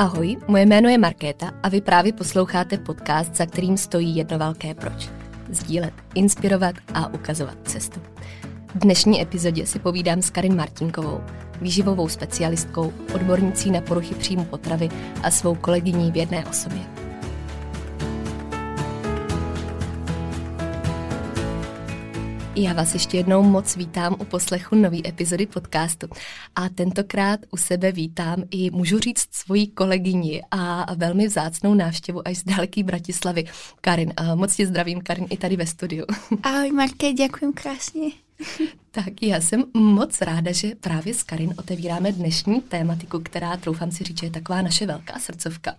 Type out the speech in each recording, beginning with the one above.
Ahoj, moje jméno je Markéta a vy právě posloucháte podcast, za kterým stojí jedno velké proč. Sdílet, inspirovat a ukazovat cestu. V dnešní epizodě si povídám s Karin Martinkovou, výživovou specialistkou, odbornicí na poruchy příjmu potravy a svou kolegyní v jedné osobě. Já vás ještě jednou moc vítám u poslechu nové epizody podcastu. A tentokrát u sebe vítám i, můžu říct, svoji kolegyni a velmi vzácnou návštěvu až z daleké Bratislavy. Karin, a moc tě zdravím, Karin, i tady ve studiu. Ahoj Marke, děkuji krásně. Tak já jsem moc ráda, že právě s Karin otevíráme dnešní tématiku, která, troufám si říct, že je taková naše velká srdcovka.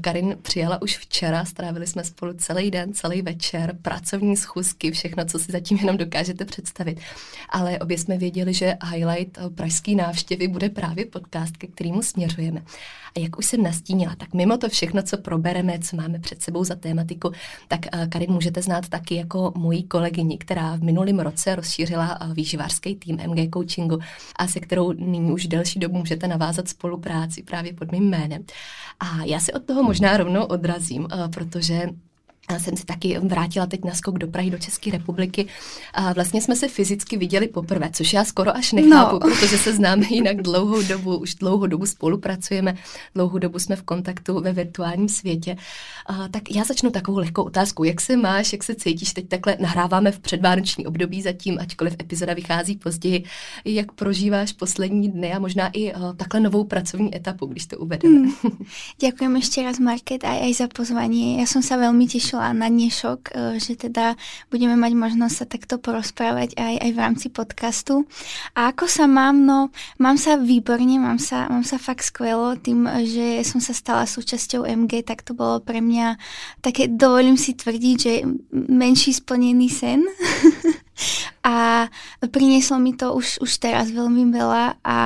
Karin přijala už včera, strávili jsme spolu celý den, celý večer, pracovní schůzky, všechno, co si zatím jenom dokážete představit. Ale obě jsme věděli, že highlight pražské návštěvy bude právě podcast, ke kterému směřujeme. A jak už jsem nastínila, tak mimo to všechno, co probereme, co máme před sebou za tématiku, tak Karin můžete znát taky jako moji kolegyni, která v minulém roce rozšířila výživářský tým MG Coachingu a se kterou nyní už delší dobu můžete navázat spolupráci právě pod mým jménem. A já se od toho možná rovnou odrazím, protože já jsem se taky vrátila teď na skok do Prahy, do České republiky a vlastně jsme se fyzicky viděli poprvé, což já skoro až nechápu, no. protože se známe jinak dlouhou dobu, už dlouhou dobu spolupracujeme, dlouhou dobu jsme v kontaktu ve virtuálním světě. A, tak já začnu takovou lehkou otázku. Jak se máš, jak se cítíš? Teď takhle nahráváme v předvánoční období zatím, ačkoliv epizoda vychází později. Jak prožíváš poslední dny a možná i a, takhle novou pracovní etapu, když to uvedeme? Hmm. Děkujeme ještě raz, Market, aj, za pozvání. Já jsem se velmi těšila tešila na dnešok, eh, že teda budeme mať možnosť sa takto porozprávať aj, aj v rámci podcastu. A ako sa mám? No, mám sa výborne, mám sa, mám sa fakt skvelo tým, že som sa stala súčasťou MG, tak to bolo pre mňa také, dovolím si tvrdiť, že menší splnený sen. a prinieslo mi to už, už teraz veľmi veľa a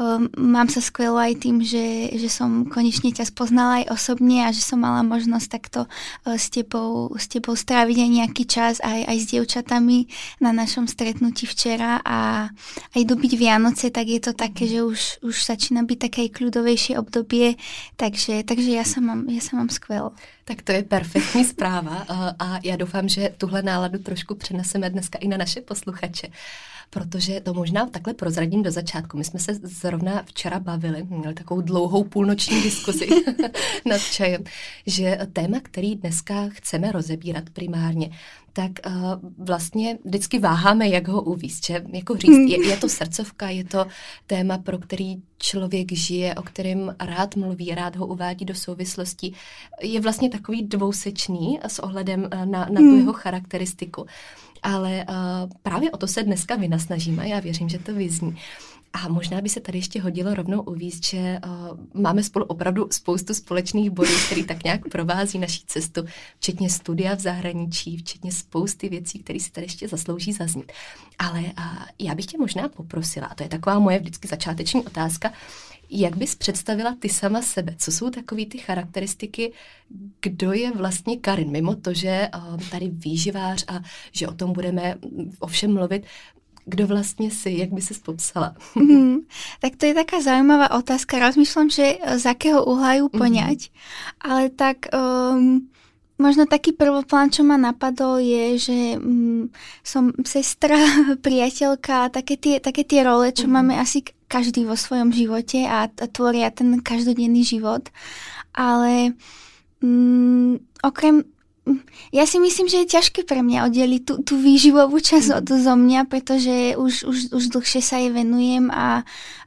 um, mám sa skvelo aj tým, že, že som konečne ťa spoznala aj osobne a že som mala možnosť takto uh, s, tebou, s tebou stráviť aj nejaký čas aj, aj s dievčatami na našom stretnutí včera a aj dobiť Vianoce, tak je to také, že už, už začína byť také kľudovejšie obdobie, takže, takže ja sa mám, ja mám skvelo. Tak to je perfektní zpráva a já doufám, že tuhle náladu trošku přeneseme dneska i na naše posluchače protože to možná takhle prozradím do začátku. My jsme se zrovna včera bavili, měli takovou dlouhou půlnoční diskuzi nad čajem, že téma, který dneska chceme rozebírat primárně, tak uh, vlastně vždycky váháme, jak ho uvíct. Že, jako říct, je, je to srdcovka, je to téma, pro který člověk žije, o kterém rád mluví, rád ho uvádí do souvislosti. Je vlastně takový dvousečný s ohledem na, na tu hmm. jeho charakteristiku. Ale uh, právě o to se dneska vynasnažíme, já věřím, že to vyzní. A možná by se tady ještě hodilo rovnou uvíct, že uh, máme spolu opravdu spoustu společných bodů, který tak nějak provází naší cestu, včetně studia v zahraničí, včetně spousty věcí, které si tady ještě zaslouží zaznít. Ale uh, já bych tě možná poprosila, a to je taková moje vždycky začáteční otázka, jak bys představila ty sama sebe? Co jsou takové ty charakteristiky, kdo je vlastně Karin? Mimo to, že tady výživář a že o tom budeme ovšem mluvit, kdo vlastně si, jak by se popsala? Mm, tak to je taká zaujímavá otázka. Rozmýšľam, že z akého uhla ju poňať, mm. ale tak um, možno taký prvoplán, čo ma napadol, je, že um, som sestra, priateľka, také tie, také tie role, čo mm. máme asi každý vo svojom živote a, tvoria ten každodenný život. Ale um, okrem ja si myslím, že je ťažké pre mňa oddeliť tú, tú výživovú časť od zo mňa, pretože už, už, už dlhšie sa jej venujem a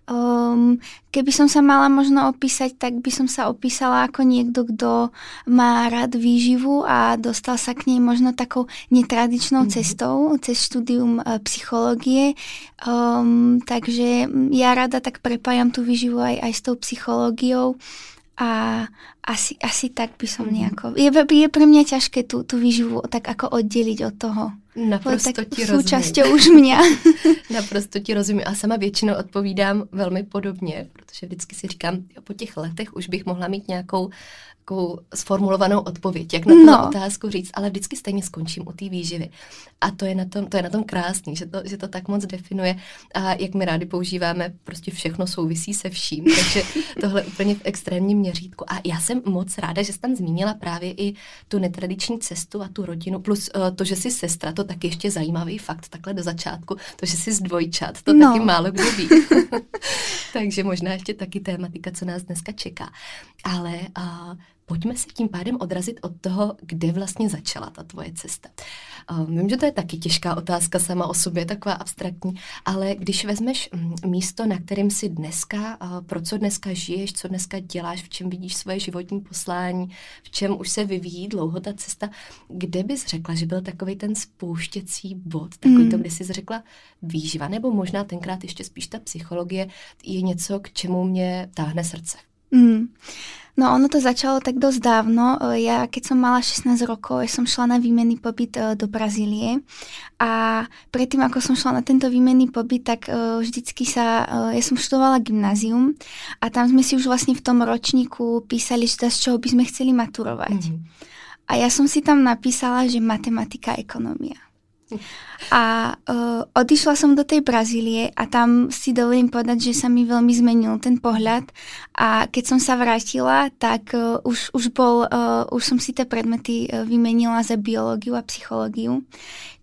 um, keby som sa mala možno opísať, tak by som sa opísala ako niekto, kto má rád výživu a dostal sa k nej možno takou netradičnou mm-hmm. cestou, cez štúdium uh, psychológie. Um, takže ja rada tak prepájam tú výživu aj, aj s tou psychológiou a asi, asi tak by som mhm. nejako... Je, je pre mňa ťažké tú, tú výživu tak ako oddeliť od toho. Naprosto tak ti rozumím. už mě. Naprosto ti rozumím. A sama většinou odpovídám velmi podobně, protože vždycky si říkám, jo, po těch letech už bych mohla mít nějakou takovou sformulovanou odpověď, jak na tu no. otázku říct, ale vždycky stejně skončím u té výživy. A to je na tom, to je na tom krásný, že to, že to tak moc definuje a jak my rádi používáme, prostě všechno souvisí se vším, takže tohle úplně v extrémním měřítku. A já jsem moc ráda, že jsi tam zmínila právě i tu netradiční cestu a tu rodinu, plus uh, to, že jsi sestra, to taky ještě zajímavý fakt takhle do začátku, to, že jsi zdvojčat, to no. taky málo kdo ví. takže možná ještě taky tématika, co nás dneska čeká. Ale uh, Pojďme se tím pádem odrazit od toho, kde vlastně začala ta tvoje cesta. Vím, že to je taky těžká otázka sama o sobě, taková abstraktní, ale když vezmeš mm, místo, na kterém jsi dneska, pro co dneska žiješ, co dneska děláš, v čem vidíš svoje životní poslání, v čem už se vyvíjí dlouho ta cesta, kde bys řekla, že byl takový ten spouštěcí bod, takový mm. to, kde jsi řekla výživa, nebo možná tenkrát ještě spíš ta psychologie je něco, k čemu mě táhne srdce. Mm. No ono to začalo tak dosť dávno. E, ja keď som mala 16 rokov, ja som šla na výmenný pobyt e, do Brazílie a predtým ako som šla na tento výmenný pobyt, tak e, vždycky sa, ja som študovala gymnázium a tam sme si už vlastne v tom ročníku písali, že z čoho by sme chceli maturovať. Mm-hmm. A ja som si tam napísala, že matematika ekonomia. A uh, odišla som do tej Brazílie a tam si dovolím povedať, že sa mi veľmi zmenil ten pohľad a keď som sa vrátila, tak uh, už, už, bol, uh, už som si tie predmety uh, vymenila za biológiu a psychológiu.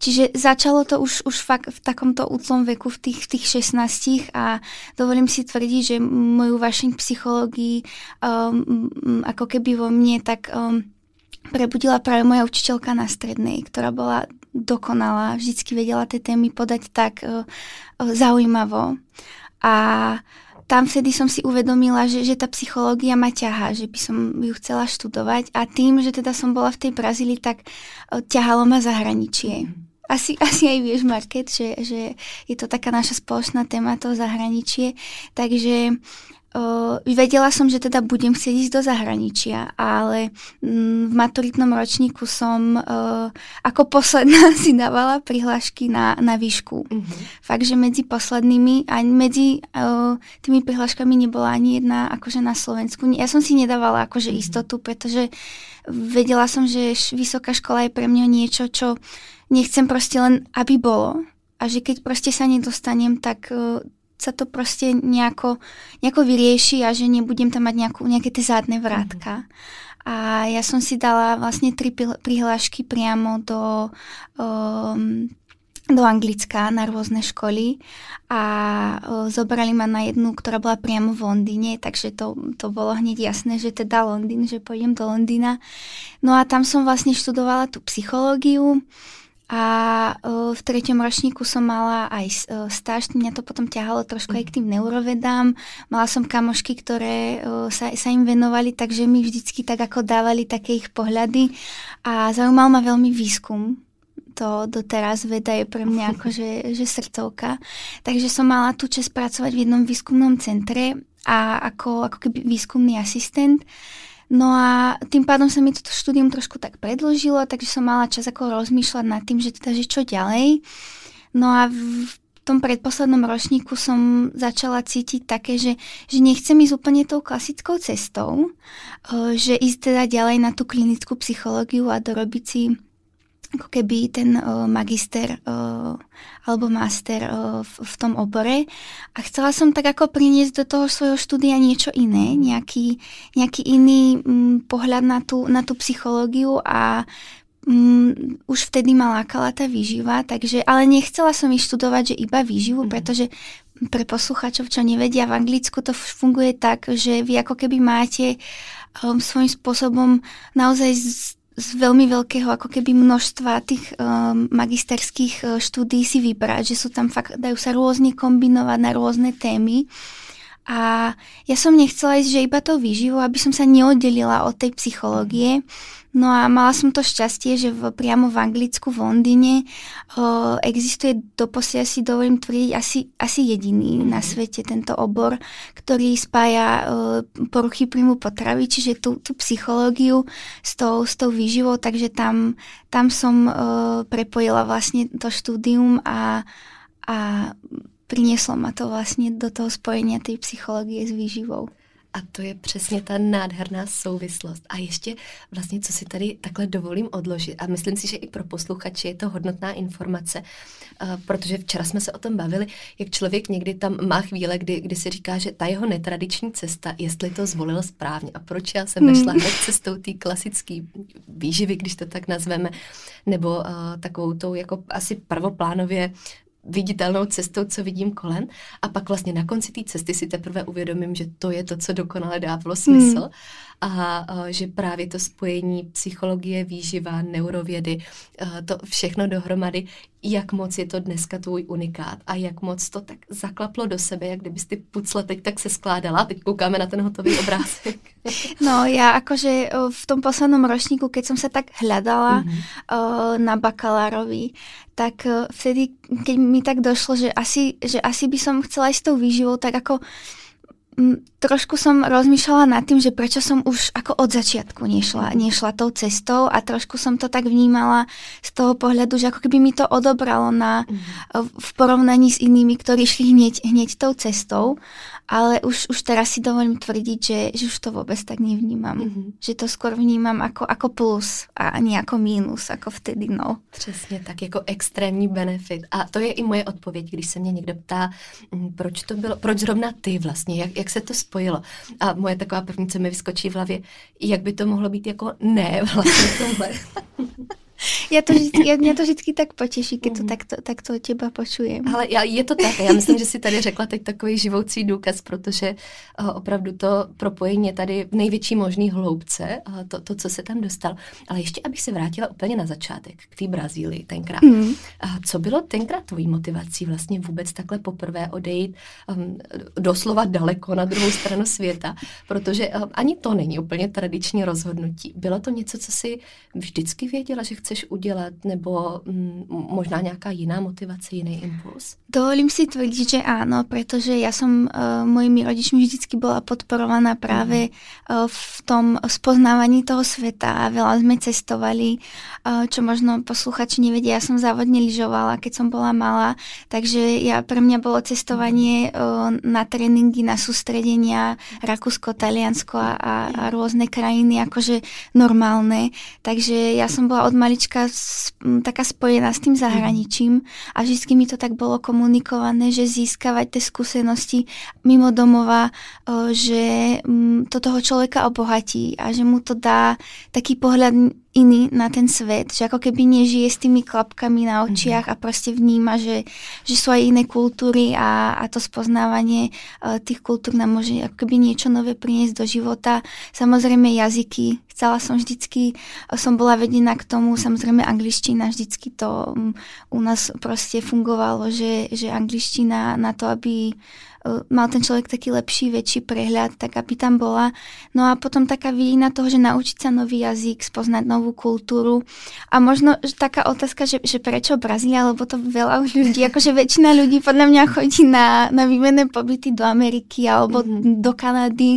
Čiže začalo to už, už fakt v takomto útlom veku, v tých, v tých 16 a dovolím si tvrdiť, že moju vašeň psychológii um, ako keby vo mne tak... Um, prebudila práve moja učiteľka na strednej, ktorá bola dokonalá, vždycky vedela tie témy podať tak uh, zaujímavo. A tam vtedy som si uvedomila, že, že tá psychológia ma ťahá, že by som ju chcela študovať a tým, že teda som bola v tej Brazílii, tak uh, ťahalo ma zahraničie. Asi, asi aj vieš, Market, že, že je to taká naša spoločná téma, to zahraničie. Takže Uh, vedela som, že teda budem chcieť ísť do zahraničia, ale mm, v maturitnom ročníku som uh, ako posledná si dávala prihlášky na, na výšku. Uh-huh. Fakt, že medzi poslednými a medzi uh, tými prihláškami nebola ani jedna akože na Slovensku. Ja som si nedávala akože uh-huh. istotu, pretože vedela som, že vysoká škola je pre mňa niečo, čo nechcem proste len, aby bolo. A že keď proste sa nedostanem, tak uh, sa to proste nejako, nejako vyrieši a že nebudem tam mať nejakú, nejaké tie zádne vrátka. Mm. A ja som si dala vlastne tri prihlášky priamo do, um, do Anglicka na rôzne školy a uh, zobrali ma na jednu, ktorá bola priamo v Londýne, takže to, to bolo hneď jasné, že teda Londýn, že pôjdem do Londýna. No a tam som vlastne študovala tú psychológiu, a uh, v treťom ročníku som mala aj uh, stáž, mňa to potom ťahalo trošku aj k tým neurovedám. Mala som kamošky, ktoré uh, sa, sa im venovali, takže mi vždycky tak ako dávali také ich pohľady a zaujímal ma veľmi výskum. To doteraz veda je pre mňa akože že srdcovka. Takže som mala tú čas pracovať v jednom výskumnom centre a ako, ako keby výskumný asistent. No a tým pádom sa mi toto štúdium trošku tak predložilo, takže som mala čas ako rozmýšľať nad tým, že teda, že čo ďalej. No a v tom predposlednom ročníku som začala cítiť také, že, že nechcem ísť úplne tou klasickou cestou, eh, že ísť teda ďalej na tú klinickú psychológiu a dorobiť si ako keby ten uh, magister uh, alebo master uh, v, v tom obore a chcela som tak ako priniesť do toho svojho štúdia niečo iné, nejaký, nejaký iný um, pohľad na tú, na tú psychológiu a um, už vtedy ma lákala tá výživa, takže, ale nechcela som ísť študovať, že iba výživu, mm. pretože pre posluchačov, čo nevedia, v Anglicku to funguje tak, že vy ako keby máte um, svojím spôsobom naozaj z veľmi veľkého ako keby množstva tých um, magisterských uh, štúdí si vybrať, že sú tam fakt, dajú sa rôzne kombinovať na rôzne témy A ja som nechcela ísť, že iba tou výživou, aby som sa neoddelila od tej psychológie. No a mala som to šťastie, že v, priamo v Anglicku, v Londýne o, existuje doposiaľ si dovolím tvrdiť asi, asi jediný mm. na svete tento obor, ktorý spája o, poruchy príjmu potravy, čiže tú, tú psychológiu s tou, s tou výživou, takže tam, tam som o, prepojila vlastne to štúdium a, a prinieslo ma to vlastne do toho spojenia tej psychológie s výživou. A to je přesně ta nádherná souvislost. A ještě vlastně, co si tady takhle dovolím odložit, a myslím si, že i pro posluchače je to hodnotná informace, uh, protože včera jsme se o tom bavili, jak člověk někdy tam má chvíle, kdy, kdy si říká, že ta jeho netradiční cesta, jestli to zvolil správně a proč já jsem nešla hmm. hned cestou té klasické výživy, když to tak nazveme, nebo uh, takovou tou jako asi prvoplánově viditelnou cestou, co vidím kolem. A pak vlastně na konci té cesty si teprve uvědomím, že to je to, co dokonale dávalo smysl. Hmm a že právě to spojení psychologie, výživa, neurovědy, to všechno dohromady, jak moc je to dneska tvůj unikát a jak moc to tak zaklaplo do sebe, jak kdybys ty pucle teď tak se skládala. Teď koukáme na ten hotový obrázek. No ja akože v tom poslednom ročníku, keď som sa tak hľadala mm-hmm. na bakalárovi, tak vtedy, keď mi tak došlo, že asi, že asi by som chcela ísť s tou výživou, tak ako trošku som rozmýšľala nad tým, že prečo som už ako od začiatku nešla, nešla tou cestou a trošku som to tak vnímala z toho pohľadu, že ako keby mi to odobralo na, mm. v porovnaní s inými, ktorí šli hneď, hneď tou cestou ale už, už teraz si dovolím tvrdiť, že, že už to vôbec tak nevnímam. Mm-hmm. Že to skôr vnímam ako, ako plus a nie ako mínus, ako vtedy, no. Přesně tak, jako extrémní benefit. A to je i moje odpověď, když se mě někdo ptá, mm, proč to bylo, proč zrovna ty vlastně, jak, jak se to spojilo. A moje taková první, co mi vyskočí v hlavě, jak by to mohlo být jako ne vlastně tohle. Ja to vždy, ja, mňa to vždy tak poteší, keď to mhm. takto, takto od počujem. Ale já, je to tak. Já myslím, že si tady řekla teď takový živoucí důkaz, protože uh, opravdu to propojení je tady v největší možný hloubce, uh, to, to, co se tam dostal. Ale ještě, abych se vrátila úplně na začátek, k té Brazílii tenkrát. Mm. Uh, co bylo tenkrát tvojí motivací vlastně vůbec takhle poprvé odejít um, doslova daleko na druhou stranu světa? Protože uh, ani to není úplně tradiční rozhodnutí. Bylo to něco, co si vždycky věděla, že chceš udělat, nebo mm, možná nějaká jiná motivace, jiný impuls? Dovolím si tvrdiť, že áno, pretože ja som uh, mojimi rodičmi vždycky bola podporovaná práve uh, v tom spoznávaní toho sveta a veľa sme cestovali, uh, čo možno posluchači nevedia, ja som závodne lyžovala, keď som bola malá, takže ja, pre mňa bolo cestovanie uh, na tréningy, na sústredenia Rakúsko, Taliansko a, a, a rôzne krajiny akože normálne, takže ja som bola od malička taká spojená s tým zahraničím a vždy mi to tak bolo komunikované že získavať tie skúsenosti mimo domova, že to toho človeka obohatí a že mu to dá taký pohľad iný na ten svet, že ako keby nežije s tými klapkami na očiach mm-hmm. a proste vníma, že, že sú aj iné kultúry a, a to spoznávanie uh, tých kultúr nám môže ako keby niečo nové priniesť do života. Samozrejme jazyky, chcela som vždycky, som bola vedená k tomu, samozrejme angličtina, vždycky to um, u nás proste fungovalo, že, že angličtina na to, aby Eh, mal ten človek taký lepší, väčší prehľad, tak aby tam bola. No a potom taká vidina toho, že naučiť sa nový jazyk, spoznať novú kultúru. A možno že taká otázka, že, že prečo Brazília, lebo to veľa ľudí, akože väčšina ľudí podľa mňa chodí na, na výmenné pobyty do Ameriky alebo mm-hmm. do Kanady.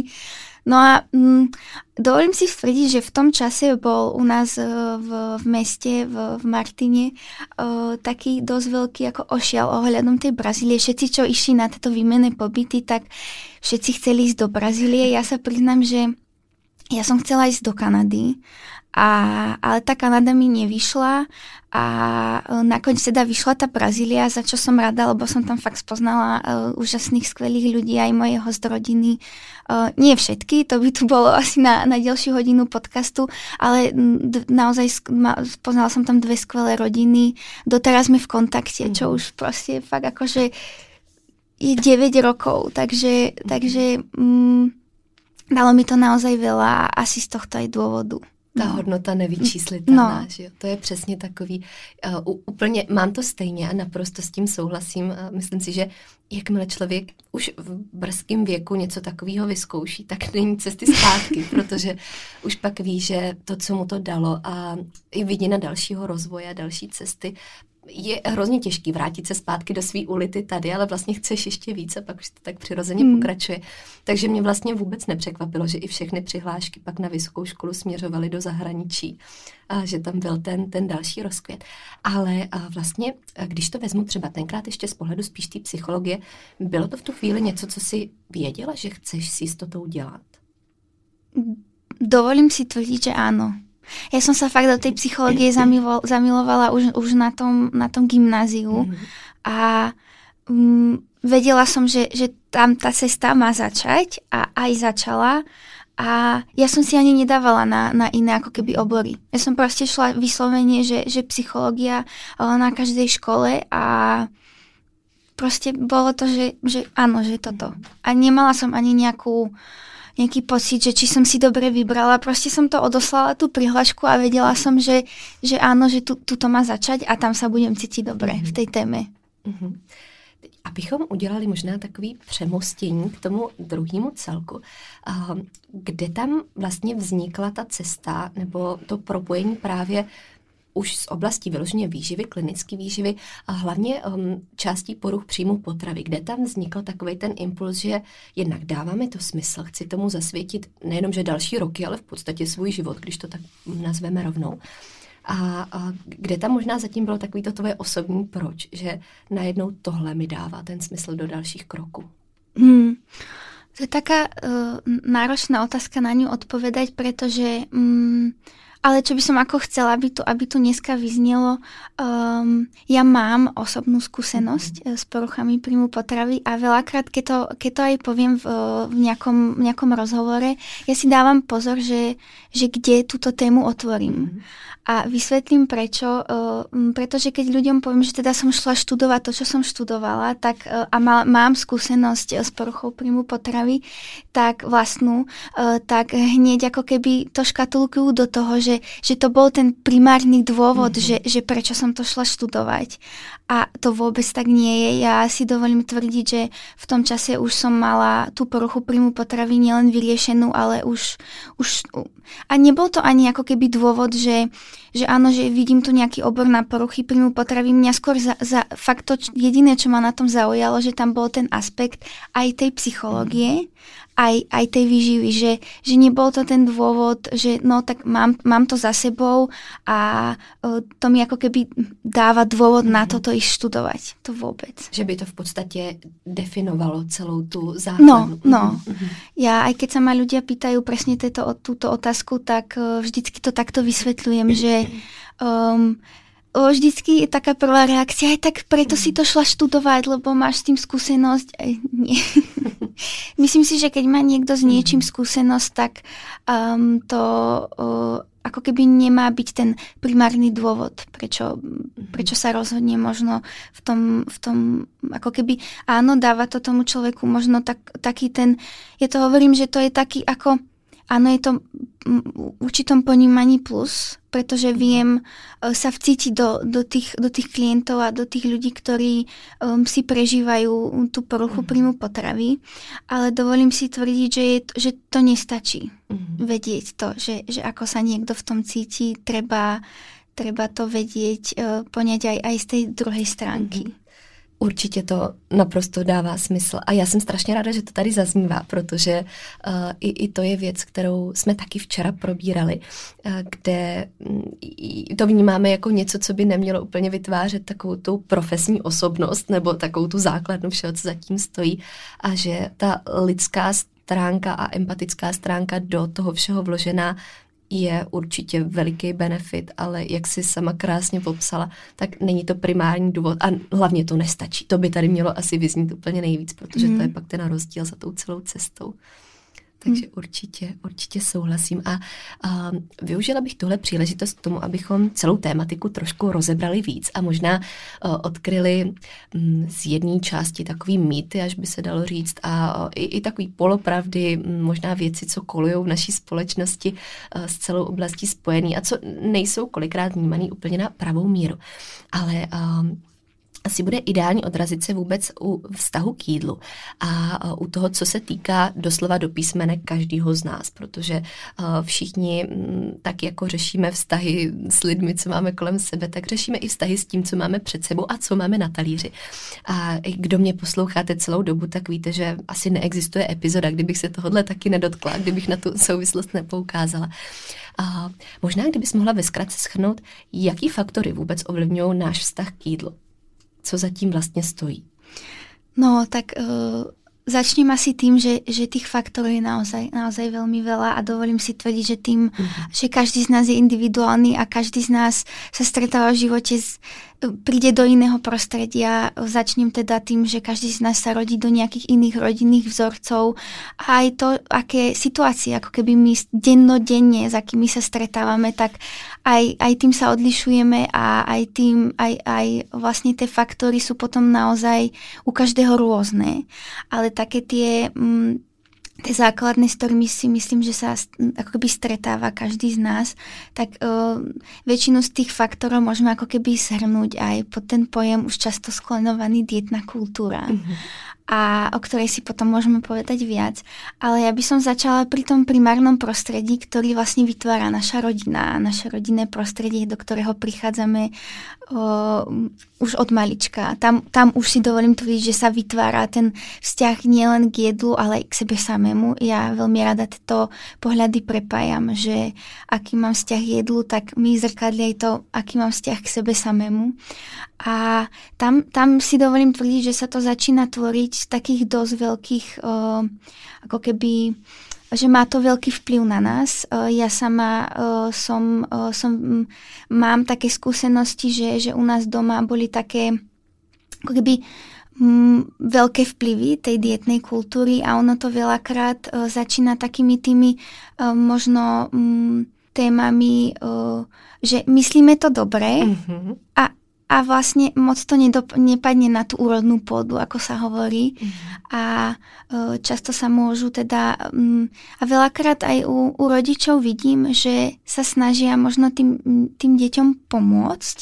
No a mm, dovolím si tvrdiť, že v tom čase bol u nás e, v, v meste, v, v Martine, uh, taký dosť veľký ako ošial ohľadom tej Brazílie. Všetci, čo išli na tieto výmenné pobyty, tak všetci chceli ísť do Brazílie. Ja sa priznám, že ja som chcela ísť do Kanady, a, ale tá Kanada mi nevyšla a e, nakoniec teda vyšla tá Brazília, za čo som rada, lebo som tam fakt spoznala uh, úžasných, skvelých ľudí, aj moje host rodiny. Uh, nie všetky, to by tu bolo asi na, na ďalšiu hodinu podcastu, ale d- naozaj ma, poznala som tam dve skvelé rodiny. Doteraz sme v kontakte, čo mhm. už proste fakt akože je 9 rokov, takže, takže mm, dalo mi to naozaj veľa asi z tohto aj dôvodu. Ta no. hodnota nevyčíslitelná, no. že jo? To je přesně takový, uh, úplně, mám to stejně a naprosto s tím souhlasím. Uh, myslím si, že jakmile člověk už v brzkém věku něco takového vyzkouší, tak není cesty zpátky, protože už pak ví, že to, co mu to dalo a i vidí na dalšího rozvoje, další cesty, je hrozně těžký vrátit se zpátky do své ulity tady, ale vlastně chceš ještě víc a pak už to tak přirozeně hmm. pokračuje. Takže mě vlastně vůbec nepřekvapilo, že i všechny přihlášky pak na vysokou školu směřovaly do zahraničí a že tam byl ten, ten další rozkvět. Ale a vlastně, když to vezmu třeba tenkrát ještě z pohledu spíš té psychologie, bylo to v tu chvíli něco, co si věděla, že chceš s jistotou dělat? Dovolím si tvrdit, že ano. Ja som sa fakt do tej psychológie zamilo, zamilovala už, už na, tom, na tom gymnáziu mm-hmm. a um, vedela som, že, že tam tá cesta má začať a aj začala a ja som si ani nedávala na, na iné ako keby obory. Ja som proste šla vyslovene, že, že psychológia na každej škole a proste bolo to, že, že áno, že toto. A nemala som ani nejakú nejaký pocit, že či som si dobre vybrala. Proste som to odoslala tú prihlášku a vedela som, že, že áno, že tu, to má začať a tam sa budem cítiť dobre mm-hmm. v tej téme. Mm-hmm. Abychom udělali možná takový přemostění k tomu druhému celku, kde tam vlastně vznikla ta cesta nebo to propojení právě už z oblasti vyloženě výživy, klinické výživy a hlavně um, částí poruch příjmu potravy, kde tam vznikl takový ten impuls, že jednak dává mi to smysl, chci tomu zasvětit nejenom, že další roky, ale v podstatě svůj život, když to tak nazveme rovnou. A, a kde tam možná zatím bylo takový to tvoje osobní proč, že najednou tohle mi dává ten smysl do dalších kroků? Hmm. To je taká uh, náročná otázka na ňu odpovedať, pretože um, ale čo by som ako chcela, aby tu, aby tu dneska vyznelo, um, ja mám osobnú skúsenosť mm-hmm. s poruchami príjmu potravy a veľakrát, keď to, keď to aj poviem v, v, nejakom, nejakom rozhovore, ja si dávam pozor, že, že kde túto tému otvorím. Mm-hmm. A vysvetlím prečo. Pretože keď ľuďom poviem, že teda som šla študovať to, čo som študovala, tak a má, mám skúsenosť s poruchou príjmu potravy, tak vlastnú, tak hneď ako keby to škatulkujú do toho, že, že to bol ten primárny dôvod, mm-hmm. že, že prečo som to šla študovať. A to vôbec tak nie je. Ja si dovolím tvrdiť, že v tom čase už som mala tú poruchu príjmu potravy nielen vyriešenú, ale už, už a nebol to ani ako keby dôvod, že, že áno, že vidím tu nejaký obor na poruchy príjmu potravy. Mňa skôr za, za fakt to jediné, čo ma na tom zaujalo, že tam bol ten aspekt aj tej psychológie, aj, aj tej výživy, že, že nebol to ten dôvod, že no tak mám, mám to za sebou a uh, to mi ako keby dáva dôvod mm-hmm. na mhm. toto ísť študovať. To vôbec. Že by to v podstate definovalo celou tú základnú. No, no. Mm-hmm. Ja aj keď sa ma ľudia pýtajú presne této, túto otázku, tak uh, vždycky to takto vysvetľujem, že um, vždycky je taká prvá reakcia, aj tak preto si to šla študovať, lebo máš s tým skúsenosť. Aj, nie. Myslím si, že keď má niekto s niečím mhm. skúsenosť, tak um, to uh, ako keby nemá byť ten primárny dôvod, prečo, mm-hmm. prečo sa rozhodne možno v tom, v tom, ako keby áno, dáva to tomu človeku možno tak, taký ten, ja to hovorím, že to je taký ako áno, je to v určitom ponímaní plus, pretože mhm. viem e, sa vcítiť do, do, tých, do tých klientov a do tých ľudí, ktorí um, si prežívajú tú poruchu mm. príjmu potravy, ale dovolím si tvrdiť, že, je, že to nestačí mm. vedieť to, že, že ako sa niekto v tom cíti, treba, treba to vedieť, uh, poňať aj, aj z tej druhej stránky. Mm. Určitě to naprosto dává smysl. A já jsem strašně ráda, že to tady zaznívá, protože uh, i, i to je věc, kterou jsme taky včera probírali, uh, kde um, to vnímáme jako něco, co by nemělo úplně vytvářet takovou tu profesní osobnost nebo takovou tu základnu všeho, co zatím stojí. A že ta lidská stránka a empatická stránka do toho všeho vložená je určitě veliký benefit, ale jak si sama krásně popsala, tak není to primární důvod a hlavně to nestačí. To by tady mělo asi vyznít úplně nejvíc, protože mm. to je mhm. pak ten rozdíl za tou celou cestou. Takže určitě, určitě souhlasím. A, a využila bych tuhle příležitost k tomu, abychom celou tématiku trošku rozebrali víc a možná uh, odkryli um, z jedné části takový mýty, až by se dalo říct, a uh, i, i takový polopravdy, um, možná věci, co kolují v naší společnosti uh, s celou oblastí spojený a co nejsou kolikrát vnímaný úplně na pravou míru. Ale um, asi bude ideální odrazit se vůbec u vztahu k jídlu a u toho, co se týká doslova do písmene každého z nás, protože všichni mm, tak jako řešíme vztahy s lidmi, co máme kolem sebe, tak řešíme i vztahy s tím, co máme před sebou a co máme na talíři. A kdo mě posloucháte celou dobu, tak víte, že asi neexistuje epizoda, kdybych se tohle taky nedotkla, kdybych na tu souvislost nepoukázala. A možná, kdybys mohla ve zkratce schrnout, jaký faktory vůbec ovlivňují náš vztah k jídlu co zatím vlastně stojí? No, tak uh, začnem asi tým, že, že tých faktorov je naozaj, naozaj veľmi veľa a dovolím si tvrdiť, že tým, mm-hmm. že každý z nás je individuálny a každý z nás sa stretáva v živote s, príde do iného prostredia. Začnem teda tým, že každý z nás sa rodí do nejakých iných rodinných vzorcov a aj to, aké situácie, ako keby my dennodenne, s akými sa stretávame, tak aj, aj tým sa odlišujeme a aj tým, aj, aj vlastne tie faktory sú potom naozaj u každého rôzne. Ale také tie... Mm, tie základné, s ktorými si myslím, že sa ako keby stretáva každý z nás, tak uh, väčšinu z tých faktorov môžeme ako keby shrnúť aj pod ten pojem už často sklenovaný dietná kultúra. Mm-hmm a o ktorej si potom môžeme povedať viac. Ale ja by som začala pri tom primárnom prostredí, ktorý vlastne vytvára naša rodina, naše rodinné prostredie, do ktorého prichádzame o, už od malička. Tam, tam už si dovolím tvrdiť, že sa vytvára ten vzťah nielen k jedlu, ale aj k sebe samému. Ja veľmi rada tieto pohľady prepájam, že aký mám vzťah k jedlu, tak mi zrkadli aj to, aký mám vzťah k sebe samému. A tam, tam si dovolím tvrdiť, že sa to začína tvoriť z takých dosť veľkých, o, ako keby že má to veľký vplyv na nás. Ja sama som, som, mám také skúsenosti, že, že u nás doma boli také ako keby m, veľké vplyvy tej dietnej kultúry a ono to veľakrát začína takými tými možno m, témami, že myslíme to dobre mm-hmm. a a vlastne moc to nedop- nepadne na tú úrodnú pôdu, ako sa hovorí. Mm. A e, často sa môžu teda... Mm, a veľakrát aj u, u rodičov vidím, že sa snažia možno tým, tým deťom pomôcť,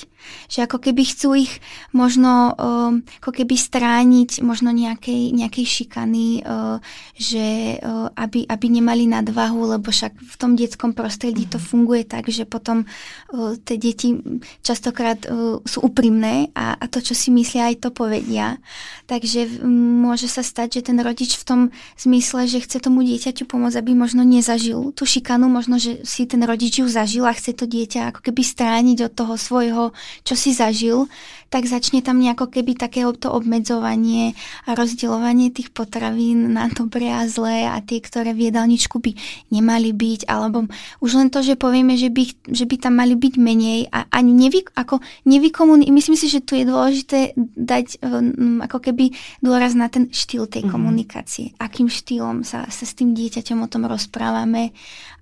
že ako keby chcú ich možno um, ako keby strániť možno nejakej, nejakej šikany, uh, že uh, aby, aby nemali nadvahu, lebo však v tom detskom prostredí to mhm. funguje tak, že potom uh, tie deti častokrát uh, sú úprimné a, a to, čo si myslia, aj to povedia. Takže um, môže sa stať, že ten rodič v tom zmysle, že chce tomu dieťaťu pomôcť, aby možno nezažil tú šikanu, možno, že si ten rodič ju zažil a chce to dieťa ako keby strániť od toho svojho čo si zažil, tak začne tam nejako keby takéto obmedzovanie a rozdielovanie tých potravín na dobré a zlé a tie, ktoré v jedálničku by nemali byť, alebo už len to, že povieme, že by, že by tam mali byť menej a ani nevy, ako nevykomuní, myslím si, že tu je dôležité dať um, ako keby dôraz na ten štýl tej mm-hmm. komunikácie. Akým štýlom sa, sa s tým dieťaťom o tom rozprávame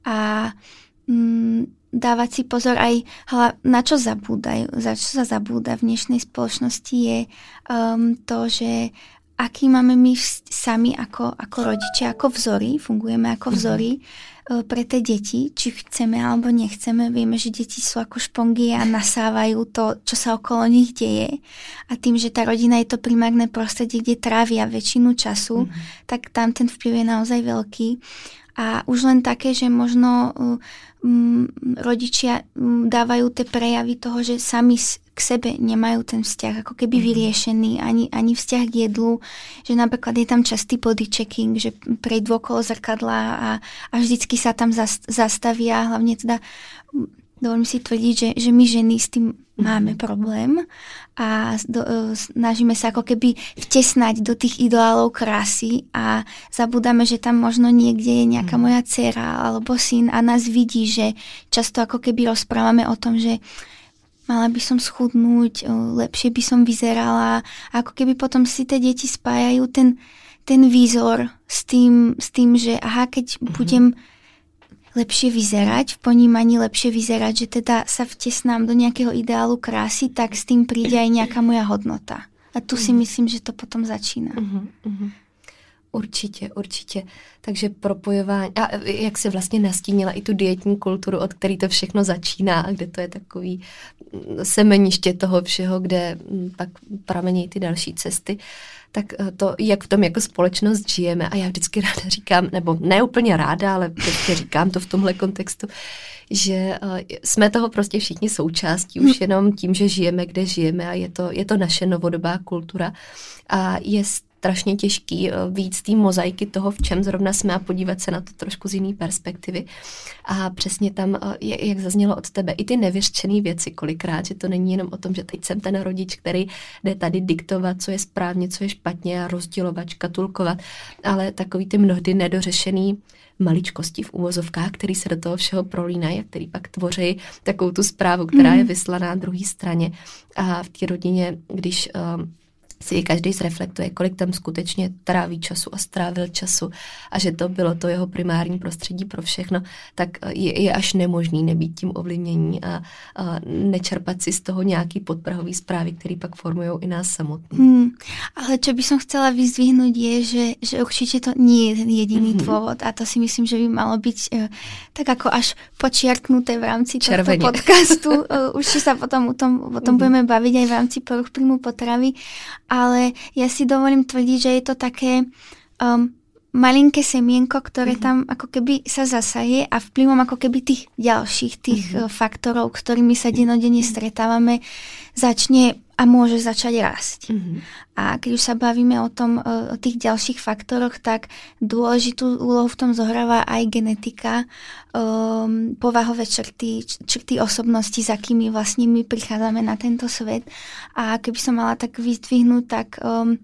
a um, dávať si pozor aj na čo zabúdajú, za čo sa zabúda v dnešnej spoločnosti je um, to, že aký máme my sami ako, ako rodičia, ako vzory, fungujeme ako mhm. vzory mm-hmm. pre tie deti, či chceme alebo nechceme. Vieme, že deti sú ako špongy a nasávajú to, čo sa okolo nich deje. A tým, že tá rodina je to primárne prostredie, kde trávia väčšinu času, mm-hmm. tak tam ten vplyv je naozaj veľký. A už len také, že možno um, rodičia dávajú tie prejavy toho, že sami k sebe nemajú ten vzťah ako keby mm vyriešený, ani, ani vzťah k jedlu, že napríklad je tam častý body checking, že prejdú okolo zrkadla a, a vždycky sa tam zast, zastavia, hlavne teda dovolím si tvrdiť, že, že my ženy s tým máme mhm. problém a do, e, snažíme sa ako keby vtesnať do tých ideálov krásy a zabudáme, že tam možno niekde je nejaká mhm. moja dcera alebo syn a nás vidí, že často ako keby rozprávame o tom, že mala by som schudnúť, lepšie by som vyzerala. Ako keby potom si tie deti spájajú ten, ten výzor s tým, s tým že aha, keď mm-hmm. budem lepšie vyzerať, v ponímaní lepšie vyzerať, že teda sa vtesnám do nejakého ideálu krásy, tak s tým príde aj nejaká moja hodnota. A tu si mhm. myslím, že to potom začíná. Uh-huh, uh-huh. Určitě, určitě. Takže propojování, a jak se vlastně nastínila i tu dietní kulturu, od který to všechno začíná, kde to je takový mm, semeniště toho všeho, kde mm, pak pramení ty další cesty, tak eh, to, jak v tom jako společnost žijeme, a já vždycky ráda říkám, nebo ne úplně ráda, ale prostě říkám to v tomhle kontextu, že uh, jsme toho prostě všichni součástí, už hm. jenom tím, že žijeme, kde žijeme a je to, je to naše novodobá kultura. A je strašně těžký eh, víc z té mozaiky toho, v čem zrovna jsme a podívat se na to trošku z jiné perspektivy. A přesně tam, eh, jak zaznělo od tebe, i ty nevyřčené věci kolikrát, že to není jenom o tom, že teď jsem ten rodič, který jde tady diktovat, co je správně, co je špatně a rozdělovat, škatulkovat, ale takový ty mnohdy nedořešený maličkosti v úvozovkách, který se do toho všeho prolínají a který pak tvoří takovou tu zprávu, která je mhm. vyslaná druhé straně. A v té rodině, když um, si každý zreflektuje, kolik tam skutečně tráví času a strávil času a že to bylo to jeho primární prostředí pro všechno, tak je, je až nemožný nebýt tím ovlivnění a, a nečerpat si z toho nějaký podprahový zprávy, které pak formují i nás samotný. Hmm. Ale čo by som chcela vyzdvihnout je, že, že určitě to nie je ten jediný mm-hmm. dôvod a to si myslím, že by malo byť uh, tak jako až počiarknuté v rámci tohto podcastu. Uh, už sa potom o tom, o tom mm-hmm. budeme baviť aj v rámci poruch príjmu potravy ale ja si dovolím tvrdiť, že je to také um, malinké semienko, ktoré mm-hmm. tam ako keby sa zasaje a vplyvom ako keby tých ďalších tých mm-hmm. faktorov, ktorými sa denodenne stretávame, začne a môže začať rásť. Mm-hmm. A keď už sa bavíme o, tom, o tých ďalších faktoroch, tak dôležitú úlohu v tom zohráva aj genetika, um, povahové črty, črty osobnosti, za akými vlastne my prichádzame na tento svet. A keby som mala tak vyzdvihnúť, tak um,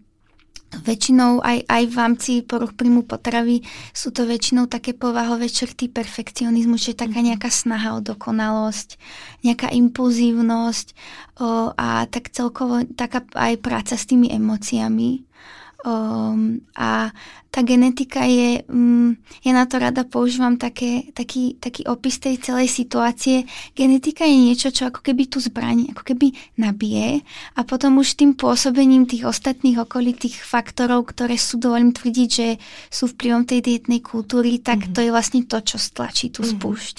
väčšinou aj, aj v rámci poruch príjmu potravy sú to väčšinou také povahové črty perfekcionizmu, čiže taká mhm. nejaká snaha o dokonalosť, nejaká impulzívnosť o, a tak celkovo taká aj práca s tými emóciami. Um, a tá genetika je, um, ja na to rada používam také, taký, taký opis tej celej situácie. Genetika je niečo, čo ako keby tu zbraň, ako keby nabije a potom už tým pôsobením tých ostatných okolitých faktorov, ktoré sú, dovolím tvrdiť, že sú vplyvom tej dietnej kultúry, tak mm-hmm. to je vlastne to, čo stlačí tú mm-hmm. spúšť.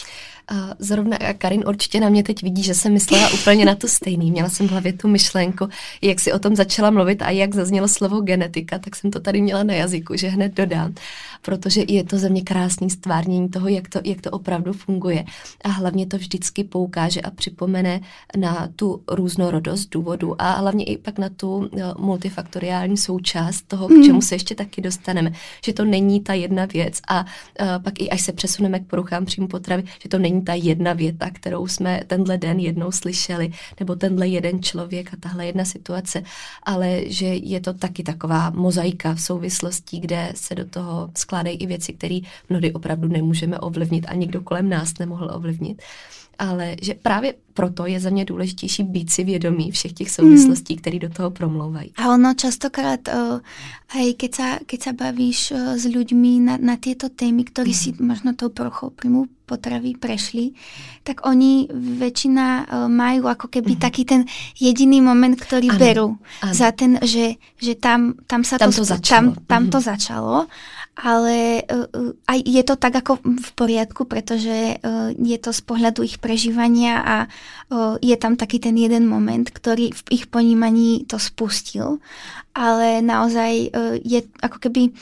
Zrovna Karin určitě na mě teď vidí, že jsem myslela úplně na to stejný. Měla jsem v hlavě tu myšlenku, jak si o tom začala mluvit a jak zaznělo slovo genetika, tak jsem to tady měla na jazyku, že hned dodám, protože je to ze mě krásný stvárnění toho, jak to, jak to opravdu funguje. A hlavně to vždycky poukáže a připomene na tu různorodost důvodů a hlavně i pak na tu eh, multifaktoriální součást toho, k čemu se ještě taky dostaneme. Že to není ta jedna věc a uh, pak i až se přesuneme k poruchám příjmu potravy, že to není není ta jedna věta, kterou jsme tenhle den jednou slyšeli, nebo tenhle jeden člověk a tahle jedna situace, ale že je to taky taková mozaika v souvislosti, kde se do toho skládají i věci, které mnohdy opravdu nemůžeme ovlivnit a nikdo kolem nás nemohl ovlivnit ale že právě proto je za mě důležitější být si vědomý všech těch souvislostí, mm. které do toho promlouvají. A ono častokrát, uh, aj keď sa, keď sa bavíš uh, s ľuďmi na, na tieto témy, ktorí mm. si možno tou prochou príjmu potravy prešli, tak oni väčšina uh, majú ako keby mm. taký ten jediný moment, ktorý ano, berú ano. za ten, že, že tam, tam sa tam to, to začalo. Tam, tam mm. to začalo ale uh, aj je to tak ako v poriadku, pretože uh, je to z pohľadu ich prežívania a je tam taký ten jeden moment, ktorý v ich ponímaní to spustil, ale naozaj je ako keby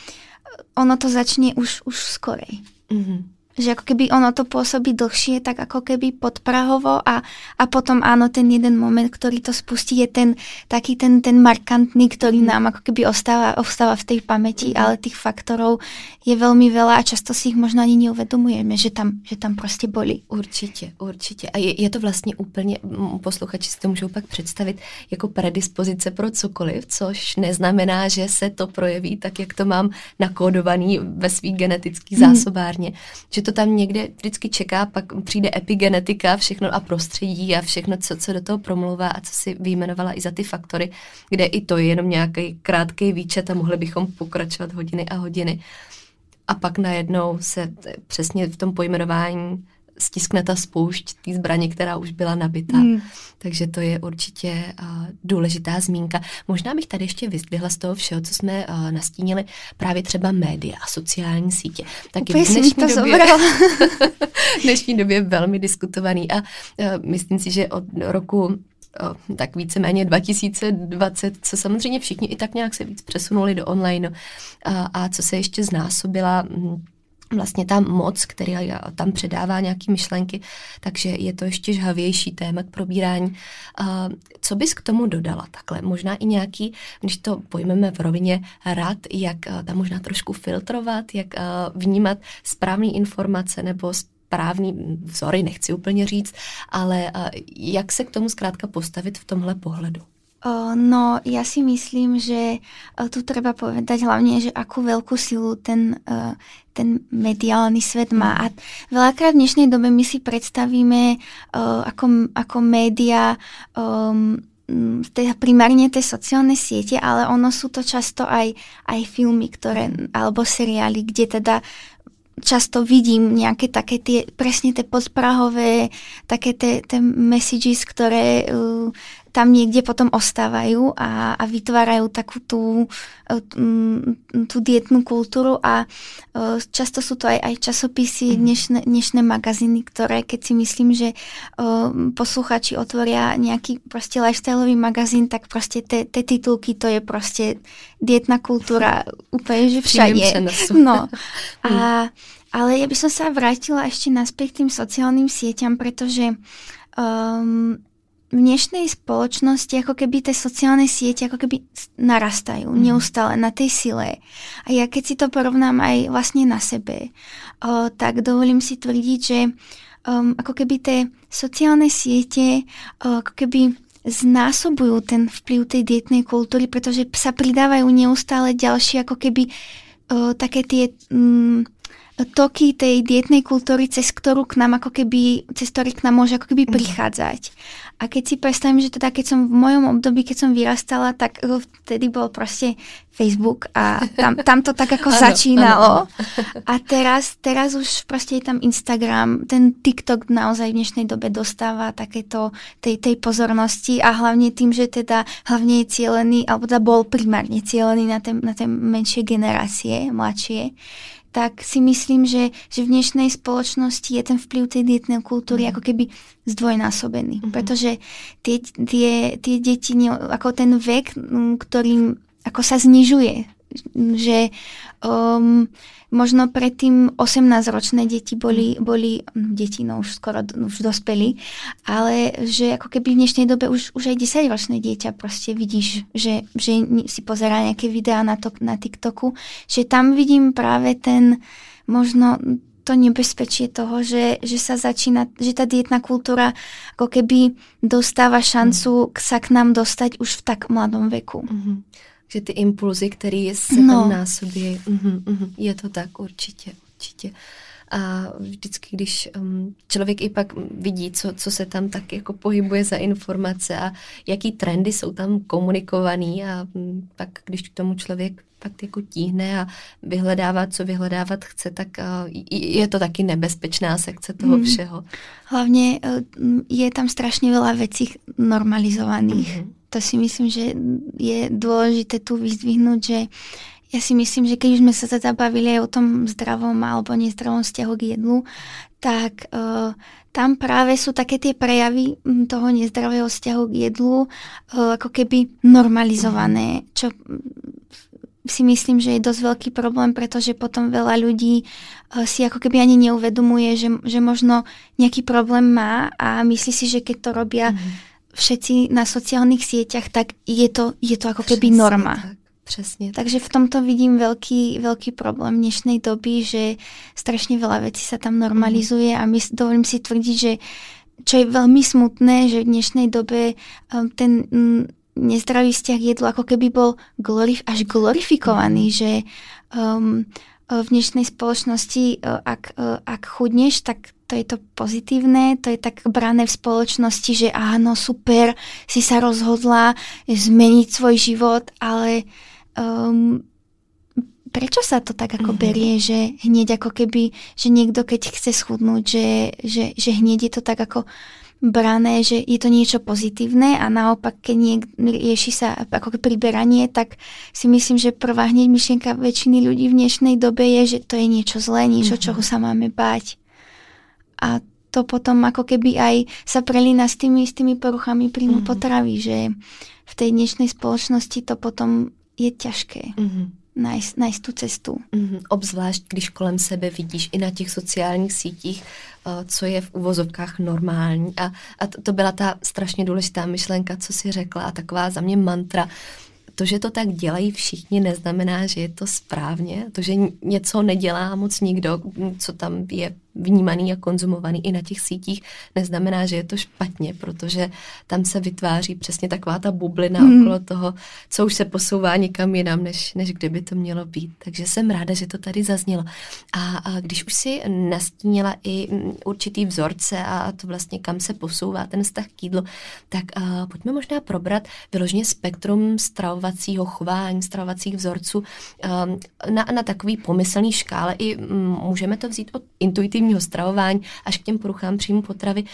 ono to začne už, už skorej. Mm-hmm že ako keby ono to pôsobí dlhšie, tak ako keby podprahovo a, a potom áno, ten jeden moment, ktorý to spustí, je ten taký ten, ten markantný, ktorý mm. nám ako keby ostáva, ostáva v tej pamäti, mm. ale tých faktorov je veľmi veľa a často si ich možno ani neuvedomujeme, že tam, že tam prostě boli. Určitě, určitě. A je, je to vlastně úplně, posluchači si to můžou pak představit jako predispozice pro cokoliv, což neznamená, že se to projeví tak, jak to mám nakódovaný ve svý genetický zásobárně, mm. že to tam někde vždycky čeká, pak přijde epigenetika, všechno a prostředí a všechno, co, co do toho promluvá a co si vyjmenovala i za ty faktory, kde i to je jenom nějaký krátký výčet a mohli bychom pokračovat hodiny a hodiny. A pak najednou se přesně v tom pojmenování stiskne ta spoušť té zbraně, která už byla nabita. Hmm. Takže to je určitě uh, důležitá zmínka. Možná bych tady ještě vyzdvihla z toho všeho, co jsme uh, nastínili, právě třeba média a sociální sítě. Tak v dnešní, to době, v dnešní době velmi diskutovaný a uh, myslím si, že od roku tak víceméně 2020, co samozřejmě všichni i tak nějak se víc přesunuli do online a, a co se ještě znásobila hm, vlastně ta moc, který tam předává nějaké myšlenky, takže je to ještě žhavější téma k probírání. Co bys k tomu dodala takhle? Možná i nějaký, když to pojmeme v rovině rad, jak tam možná trošku filtrovat, jak vnímat správné informace nebo správný vzory, nechci úplně říct, ale jak se k tomu zkrátka postavit v tomhle pohledu? No, ja si myslím, že tu treba povedať hlavne, že akú veľkú silu ten, ten mediálny svet má. A veľakrát v dnešnej dobe my si predstavíme ako, ako média um, teda primárne tie sociálne siete, ale ono sú to často aj, aj filmy, ktoré, alebo seriály, kde teda často vidím nejaké také tie, presne tie podprahové, také tie, tie messages, ktoré uh, tam niekde potom ostávajú a, a vytvárajú takú tú, e, tú dietnú kultúru a e, často sú to aj, aj časopisy, mhm. dnešné, dnešné magazíny, ktoré keď si myslím, že e, posluchači otvoria nejaký proste lifestyleový magazín, tak proste tie titulky to je proste dietná kultúra úplne, že všade. No. A, ale ja by som sa vrátila ešte naspäť k tým sociálnym sieťam, pretože um, v dnešnej spoločnosti ako keby tie sociálne siete ako keby narastajú mm. neustále na tej sile. A ja keď si to porovnám aj vlastne na sebe, o, tak dovolím si tvrdiť, že um, ako keby tie sociálne siete o, ako keby znásobujú ten vplyv tej dietnej kultúry, pretože sa pridávajú neustále ďalšie ako keby o, také tie... Um, toky tej dietnej kultúry, cez ktorú k nám ako keby, cez ktorý k nám môže ako keby mhm. prichádzať. A keď si predstavím, že teda keď som v mojom období, keď som vyrastala, tak vtedy bol proste Facebook a tam, tam to tak ako ano, začínalo. Ano. A teraz, teraz už proste je tam Instagram, ten TikTok naozaj v dnešnej dobe dostáva takéto tej, tej pozornosti a hlavne tým, že teda hlavne je cielený, alebo teda bol primárne cielený na tie, na menšie generácie, mladšie tak si myslím, že, že v dnešnej spoločnosti je ten vplyv tej dietnej kultúry mm. ako keby zdvojnásobený. Mm-hmm. Pretože tie, tie, tie deti, ako ten vek, ktorým ako sa znižuje, že um, možno predtým 18-ročné deti boli, boli deti, no už skoro už dospeli, ale že ako keby v dnešnej dobe už, už aj 10-ročné dieťa proste vidíš, že, že si pozerá nejaké videá na, to, na TikToku, že tam vidím práve ten možno to nebezpečie toho, že, že sa začína, že tá dietná kultúra ako keby dostáva šancu mm. sa k nám dostať už v tak mladom veku. Mm-hmm že ty impulzy, které se no. tam násobí, uh-huh, uh-huh, je to tak určitě, určitě. A vždycky, když um, člověk i pak vidí, co, co se tam tak jako pohybuje za informace a jaký trendy jsou tam komunikovaný a um, pak, když k tomu člověk fakt jako tíhne a vyhledává, co vyhledávat chce, tak uh, je to taky nebezpečná sekce toho mm. všeho. Hlavně uh, je tam strašně veľa vecí normalizovaných. Mm-hmm to si myslím, že je dôležité tu vyzdvihnúť, že ja si myslím, že keď už sme sa teda bavili aj o tom zdravom alebo nezdravom vzťahu k jedlu, tak uh, tam práve sú také tie prejavy toho nezdravého vzťahu k jedlu uh, ako keby normalizované, čo si myslím, že je dosť veľký problém, pretože potom veľa ľudí uh, si ako keby ani neuvedomuje, že, že možno nejaký problém má a myslí si, že keď to robia mm všetci na sociálnych sieťach, tak je to, je to ako keby norma. Tak. Přesně. Takže v tomto vidím veľký, veľký problém dnešnej doby, že strašne veľa vecí sa tam normalizuje a my, dovolím si tvrdiť, že čo je veľmi smutné, že v dnešnej dobe um, ten um, nezdravý vzťah jedlu ako keby bol glorif- až glorifikovaný, mm. že um, v dnešnej spoločnosti, ak, ak chudneš, tak to je to pozitívne, to je tak brané v spoločnosti, že áno, super, si sa rozhodla zmeniť svoj život, ale um, prečo sa to tak ako mm-hmm. berie, že hneď ako keby, že niekto keď chce schudnúť, že, že, že hneď je to tak ako brané, že je to niečo pozitívne a naopak, keď niek- rieši sa ako priberanie, tak si myslím, že prvá hneď myšlienka väčšiny ľudí v dnešnej dobe je, že to je niečo zlé, niečo, mm-hmm. čoho sa máme báť. A to potom ako keby aj sa prelína s tými, s tými poruchami príjmu mm-hmm. potravy, že v tej dnešnej spoločnosti to potom je těžké. Mm-hmm najít, najít tu cestu. Mm-hmm. Obzvlášť, když kolem sebe vidíš i na těch sociálních sítích, uh, co je v uvozovkách normální. A, a to, to byla ta strašně důležitá myšlenka, co si řekla a taková za mě mantra. To, že to tak dělají všichni, neznamená, že je to správně. To, že něco nedělá moc nikdo, co tam je vnímaný a konzumovaný i na těch sítích, neznamená, že je to špatně, protože tam se vytváří přesně taková ta bublina hmm. okolo toho, co už se posouvá někam jinam, než, než kde by to mělo být. Takže jsem ráda, že to tady zaznělo. A, a když už si nastínila i mm, určitý vzorce a to vlastně kam se posouvá ten vztah k jídlu, tak a, pojďme možná probrat vyloženě spektrum stravovacího chování, stravovacích vzorců a, na, na takový pomyslný škále. I m, mm, můžeme to vzít od intuitivní intuitivního stravování až k těm poruchám příjmu potravy.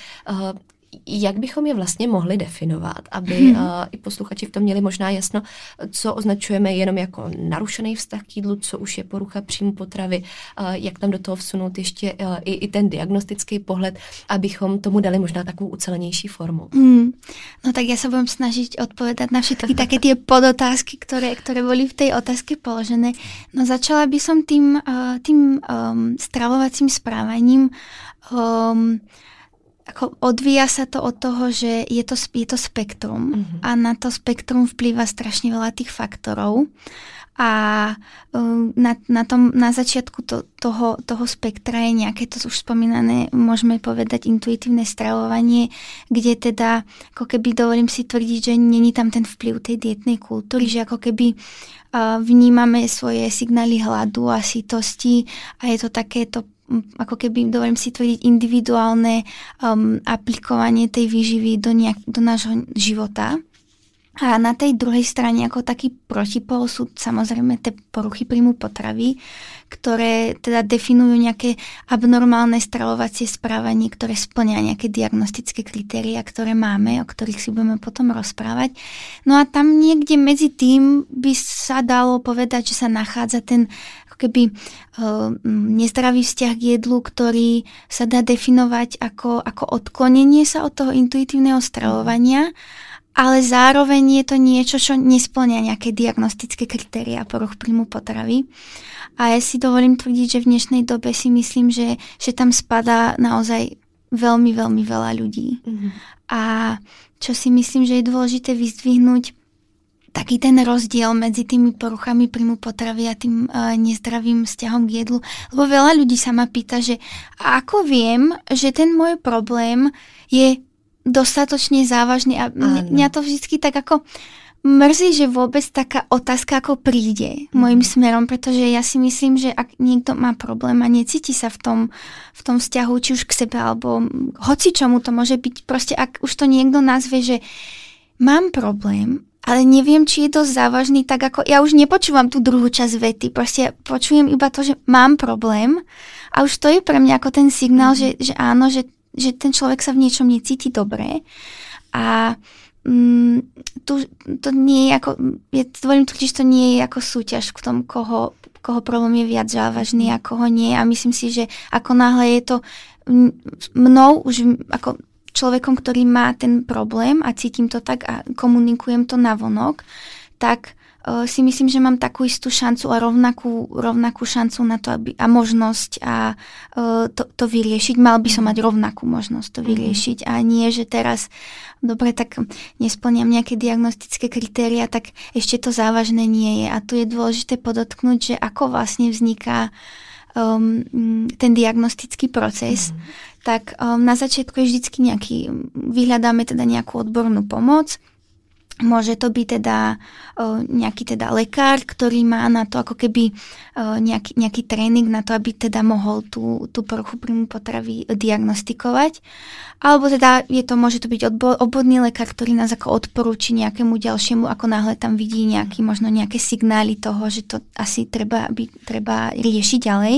Jak bychom je vlastně mohli definovat, aby hmm. uh, i posluchači v tom měli možná jasno, co označujeme jenom jako narušený vztah k jídlu, co už je porucha příjmu potravy, uh, jak tam do toho vsunout ještě uh, i, i ten diagnostický pohled, abychom tomu dali možná takovou ucelenější formu. Hmm. No tak já se budem snažit odpovědět na všechny také ty podotázky, které, které byly v té otázce položené. No začala by som tým, uh, tým um, stravovacím správaním um, ako odvíja sa to od toho, že je to, je to spektrum mm-hmm. a na to spektrum vplýva strašne veľa tých faktorov. A um, na, na, tom, na začiatku to, toho, toho spektra je nejaké to už spomínané, môžeme povedať, intuitívne stravovanie, kde teda, ako keby dovolím si tvrdiť, že není tam ten vplyv tej dietnej kultúry, že ako keby uh, vnímame svoje signály hladu a sítosti a je to takéto ako keby, dovolím si tvrdiť, individuálne um, aplikovanie tej výživy do, nejak, do nášho života. A na tej druhej strane ako taký protipol sú samozrejme tie poruchy príjmu potravy, ktoré teda definujú nejaké abnormálne stravovacie správanie, ktoré splňa nejaké diagnostické kritéria, ktoré máme, o ktorých si budeme potom rozprávať. No a tam niekde medzi tým by sa dalo povedať, že sa nachádza ten keby uh, nezdravý vzťah k jedlu, ktorý sa dá definovať ako, ako odklonenie sa od toho intuitívneho stravovania, ale zároveň je to niečo, čo nesplňa nejaké diagnostické kritéria poruch príjmu potravy. A ja si dovolím tvrdiť, že v dnešnej dobe si myslím, že, že tam spadá naozaj veľmi, veľmi veľa ľudí. Mm-hmm. A čo si myslím, že je dôležité vyzdvihnúť, taký ten rozdiel medzi tými poruchami príjmu potravy a tým uh, nezdravým vzťahom k jedlu. Lebo veľa ľudí sa ma pýta, že ako viem, že ten môj problém je dostatočne závažný a mňa, mňa to vždy tak ako mrzí, že vôbec taká otázka ako príde mm. môjim smerom, pretože ja si myslím, že ak niekto má problém a necíti sa v tom, v tom vzťahu, či už k sebe, alebo hoci čomu to môže byť, proste ak už to niekto nazve, že mám problém ale neviem, či je dosť závažný, tak ako ja už nepočúvam tú druhú časť vety, proste počujem iba to, že mám problém a už to je pre mňa ako ten signál, mm-hmm. že, že áno, že, že ten človek sa v niečom necíti dobre a mm, tu, to nie je ako, ja tvorím totiž to nie je ako súťaž k tomu, koho, koho problém je viac závažný a koho nie a myslím si, že ako náhle je to mnou už ako človekom, ktorý má ten problém a cítim to tak a komunikujem to na vonok, tak uh, si myslím, že mám takú istú šancu a rovnakú, rovnakú šancu na to aby, a možnosť a uh, to, to vyriešiť. Mal by som mať rovnakú možnosť to mhm. vyriešiť a nie, že teraz dobre, tak nesplňam nejaké diagnostické kritéria, tak ešte to závažné nie je. A tu je dôležité podotknúť, že ako vlastne vzniká um, ten diagnostický proces. Mm tak um, na začiatku je vždycky nejaký, vyhľadáme teda nejakú odbornú pomoc, Môže to byť teda o, nejaký teda lekár, ktorý má na to ako keby o, nejaký, nejaký tréning na to, aby teda mohol tú, tú poruchu príjmu potravy diagnostikovať. Alebo teda je to, môže to byť odbo, obvodný lekár, ktorý nás ako odporúči nejakému ďalšiemu, ako náhle tam vidí nejaký, možno nejaké signály toho, že to asi treba, by, treba riešiť ďalej.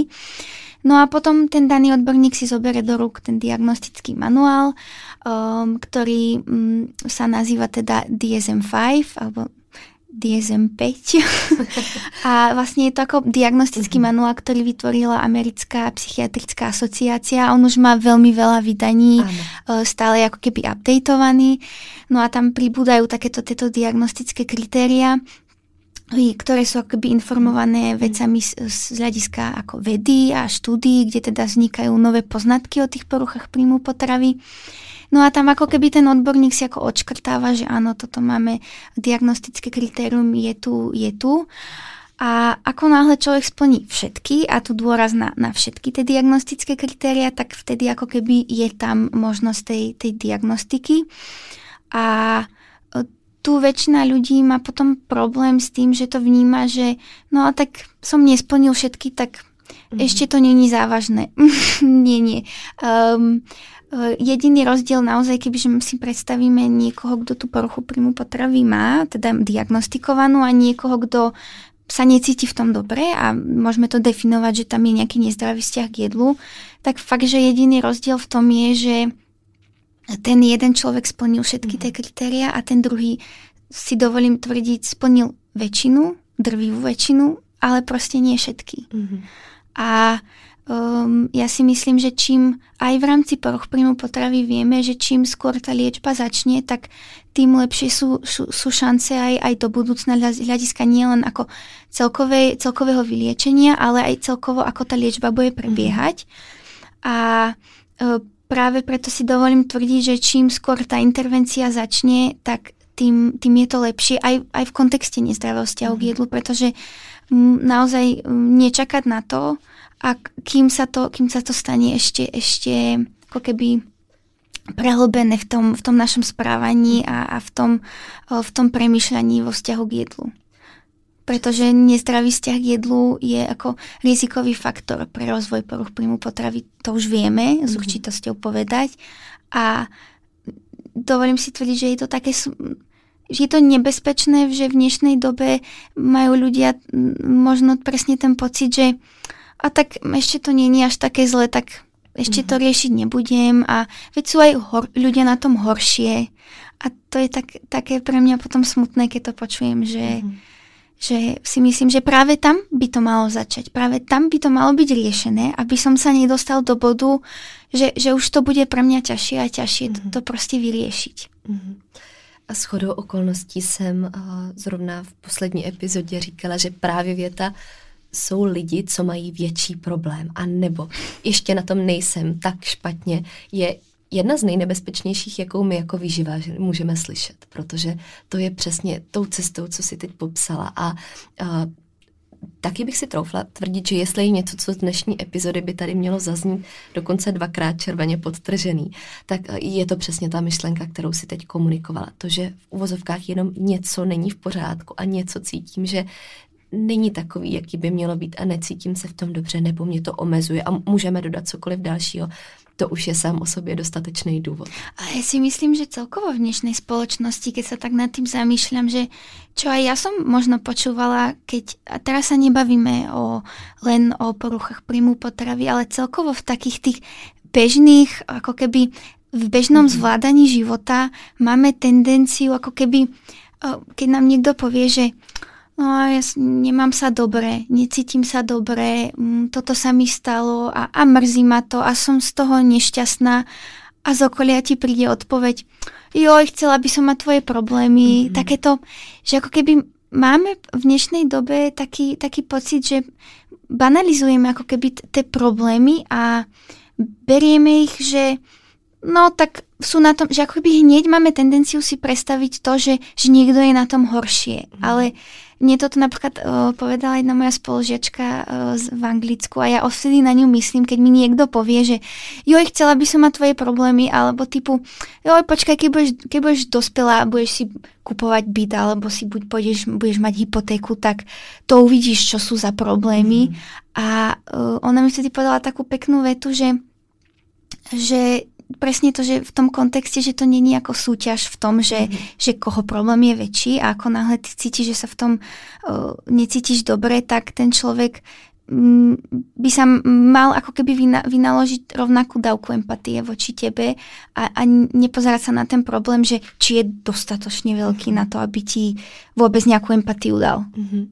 No a potom ten daný odborník si zoberie do rúk ten diagnostický manuál, um, ktorý um, sa nazýva teda DSM-5 alebo DSM-5. a vlastne je to ako diagnostický mm-hmm. manuál, ktorý vytvorila Americká psychiatrická asociácia. On už má veľmi veľa vydaní, Áno. stále ako keby updateovaný. No a tam pribúdajú takéto tieto diagnostické kritéria, ktoré sú akoby informované vecami z, z hľadiska ako vedy a štúdií, kde teda vznikajú nové poznatky o tých poruchách príjmu potravy. No a tam ako keby ten odborník si ako odškrtáva, že áno, toto máme diagnostické kritérium, je tu, je tu. A ako náhle človek splní všetky, a tu dôraz na, na všetky tie diagnostické kritéria, tak vtedy ako keby je tam možnosť tej, tej diagnostiky. A tu väčšina ľudí má potom problém s tým, že to vníma, že no a tak som nesplnil všetky, tak mm-hmm. ešte to není závažné. nie, nie. Um, jediný rozdiel naozaj, kebyže si predstavíme niekoho, kto tú poruchu príjmu potravy má, teda diagnostikovanú a niekoho, kto sa necíti v tom dobre a môžeme to definovať, že tam je nejaký nezdravý vzťah k jedlu, tak fakt, že jediný rozdiel v tom je, že ten jeden človek splnil všetky tie mhm. kritéria a ten druhý si dovolím tvrdiť, splnil väčšinu, drvivú väčšinu, ale proste nie všetky. Mm-hmm. A um, ja si myslím, že čím aj v rámci poruch príjmu potravy vieme, že čím skôr tá liečba začne, tak tým lepšie sú, sú, sú šance aj, aj do budúcna hľadiska nielen ako celkové, celkového vyliečenia, ale aj celkovo ako tá liečba bude prebiehať. Mm-hmm. A uh, práve preto si dovolím tvrdiť, že čím skôr tá intervencia začne, tak tým, tým je to lepšie aj, aj v kontexte nezdravého vzťahu mm-hmm. k jedlu, pretože naozaj nečakať na to, a kým sa to, kým sa to stane ešte, ešte ako keby prehlbené v tom, v tom našom správaní a, a v, tom, v tom premyšľaní vo vzťahu k jedlu pretože nezdravý vzťah k jedlu je ako rizikový faktor pre rozvoj poruch príjmu potravy. To už vieme s mhm. určitosťou povedať. A dovolím si tvrdiť, že je to také že je to nebezpečné, že v dnešnej dobe majú ľudia možno presne ten pocit, že a tak ešte to nie je až také zle, tak ešte to mhm. riešiť nebudem a veď sú aj hor- ľudia na tom horšie a to je tak, také pre mňa potom smutné, keď to počujem, že mm-hmm že si myslím, že práve tam by to malo začať. Práve tam by to malo byť riešené, aby som sa nedostal do bodu, že, že už to bude pre mňa ťažšie a ťažšie mm-hmm. to, to prostě vyriešiť. Mm-hmm. A s chodou okolností jsem uh, zrovna v poslední epizodě říkala, že právě věta jsou lidi, co mají větší problém, a nebo ještě na tom nejsem tak špatně, je jedna z nejnebezpečnějších, jakou my jako výživa můžeme slyšet, protože to je přesně tou cestou, co si teď popsala. A, a taky bych si troufla tvrdit, že jestli je něco, co z dnešní epizody by tady mělo zaznít dokonce dvakrát červeně podtržený, tak je to přesně ta myšlenka, kterou si teď komunikovala. To, že v uvozovkách jenom něco není v pořádku a něco cítím, že není takový, jaký by mělo být a necítím se v tom dobře, nebo mě to omezuje a můžeme dodat cokoliv dalšího to už je sám o sobě dostatečný důvod. A ja si myslím, že celkovo v dnešnej spoločnosti, keď sa tak nad tým zamýšľam, že čo aj ja som možno počúvala, keď, a teraz sa nebavíme o, len o poruchách príjmu potravy, ale celkovo v takých tých bežných, ako keby v bežnom mm-hmm. zvládaní života máme tendenciu, ako keby, keď nám niekto povie, že No ja nemám sa dobre, necítim sa dobre, mm, toto sa mi stalo a, a mrzí ma to a som z toho nešťastná a z okolia ti príde odpoveď, joj, chcela by som mať tvoje problémy, mm-hmm. takéto, že ako keby máme v dnešnej dobe taký, taký pocit, že banalizujeme ako keby tie problémy a berieme ich, že No tak sú na tom, že akoby hneď máme tendenciu si predstaviť to, že, že niekto je na tom horšie. Mm. Ale mne toto napríklad uh, povedala jedna moja spolužiačka uh, v Anglicku a ja osvedy na ňu myslím, keď mi niekto povie, že joj, chcela by som mať tvoje problémy, alebo typu, joj, počkaj, keď budeš, keď budeš dospelá a budeš si kupovať byt, alebo si buď budeš, budeš mať hypotéku, tak to uvidíš, čo sú za problémy. Mm. A uh, ona mi vtedy povedala takú peknú vetu, že že presne to, že v tom kontexte, že to není ako súťaž v tom, že, mm. že koho problém je väčší a ako náhle ty cítiš, že sa v tom uh, necítiš dobre, tak ten človek um, by sa mal ako keby vyna, vynaložiť rovnakú dávku empatie voči tebe a, a nepozerať sa na ten problém, že či je dostatočne veľký na to, aby ti vôbec nejakú empatiu dal. Mm-hmm.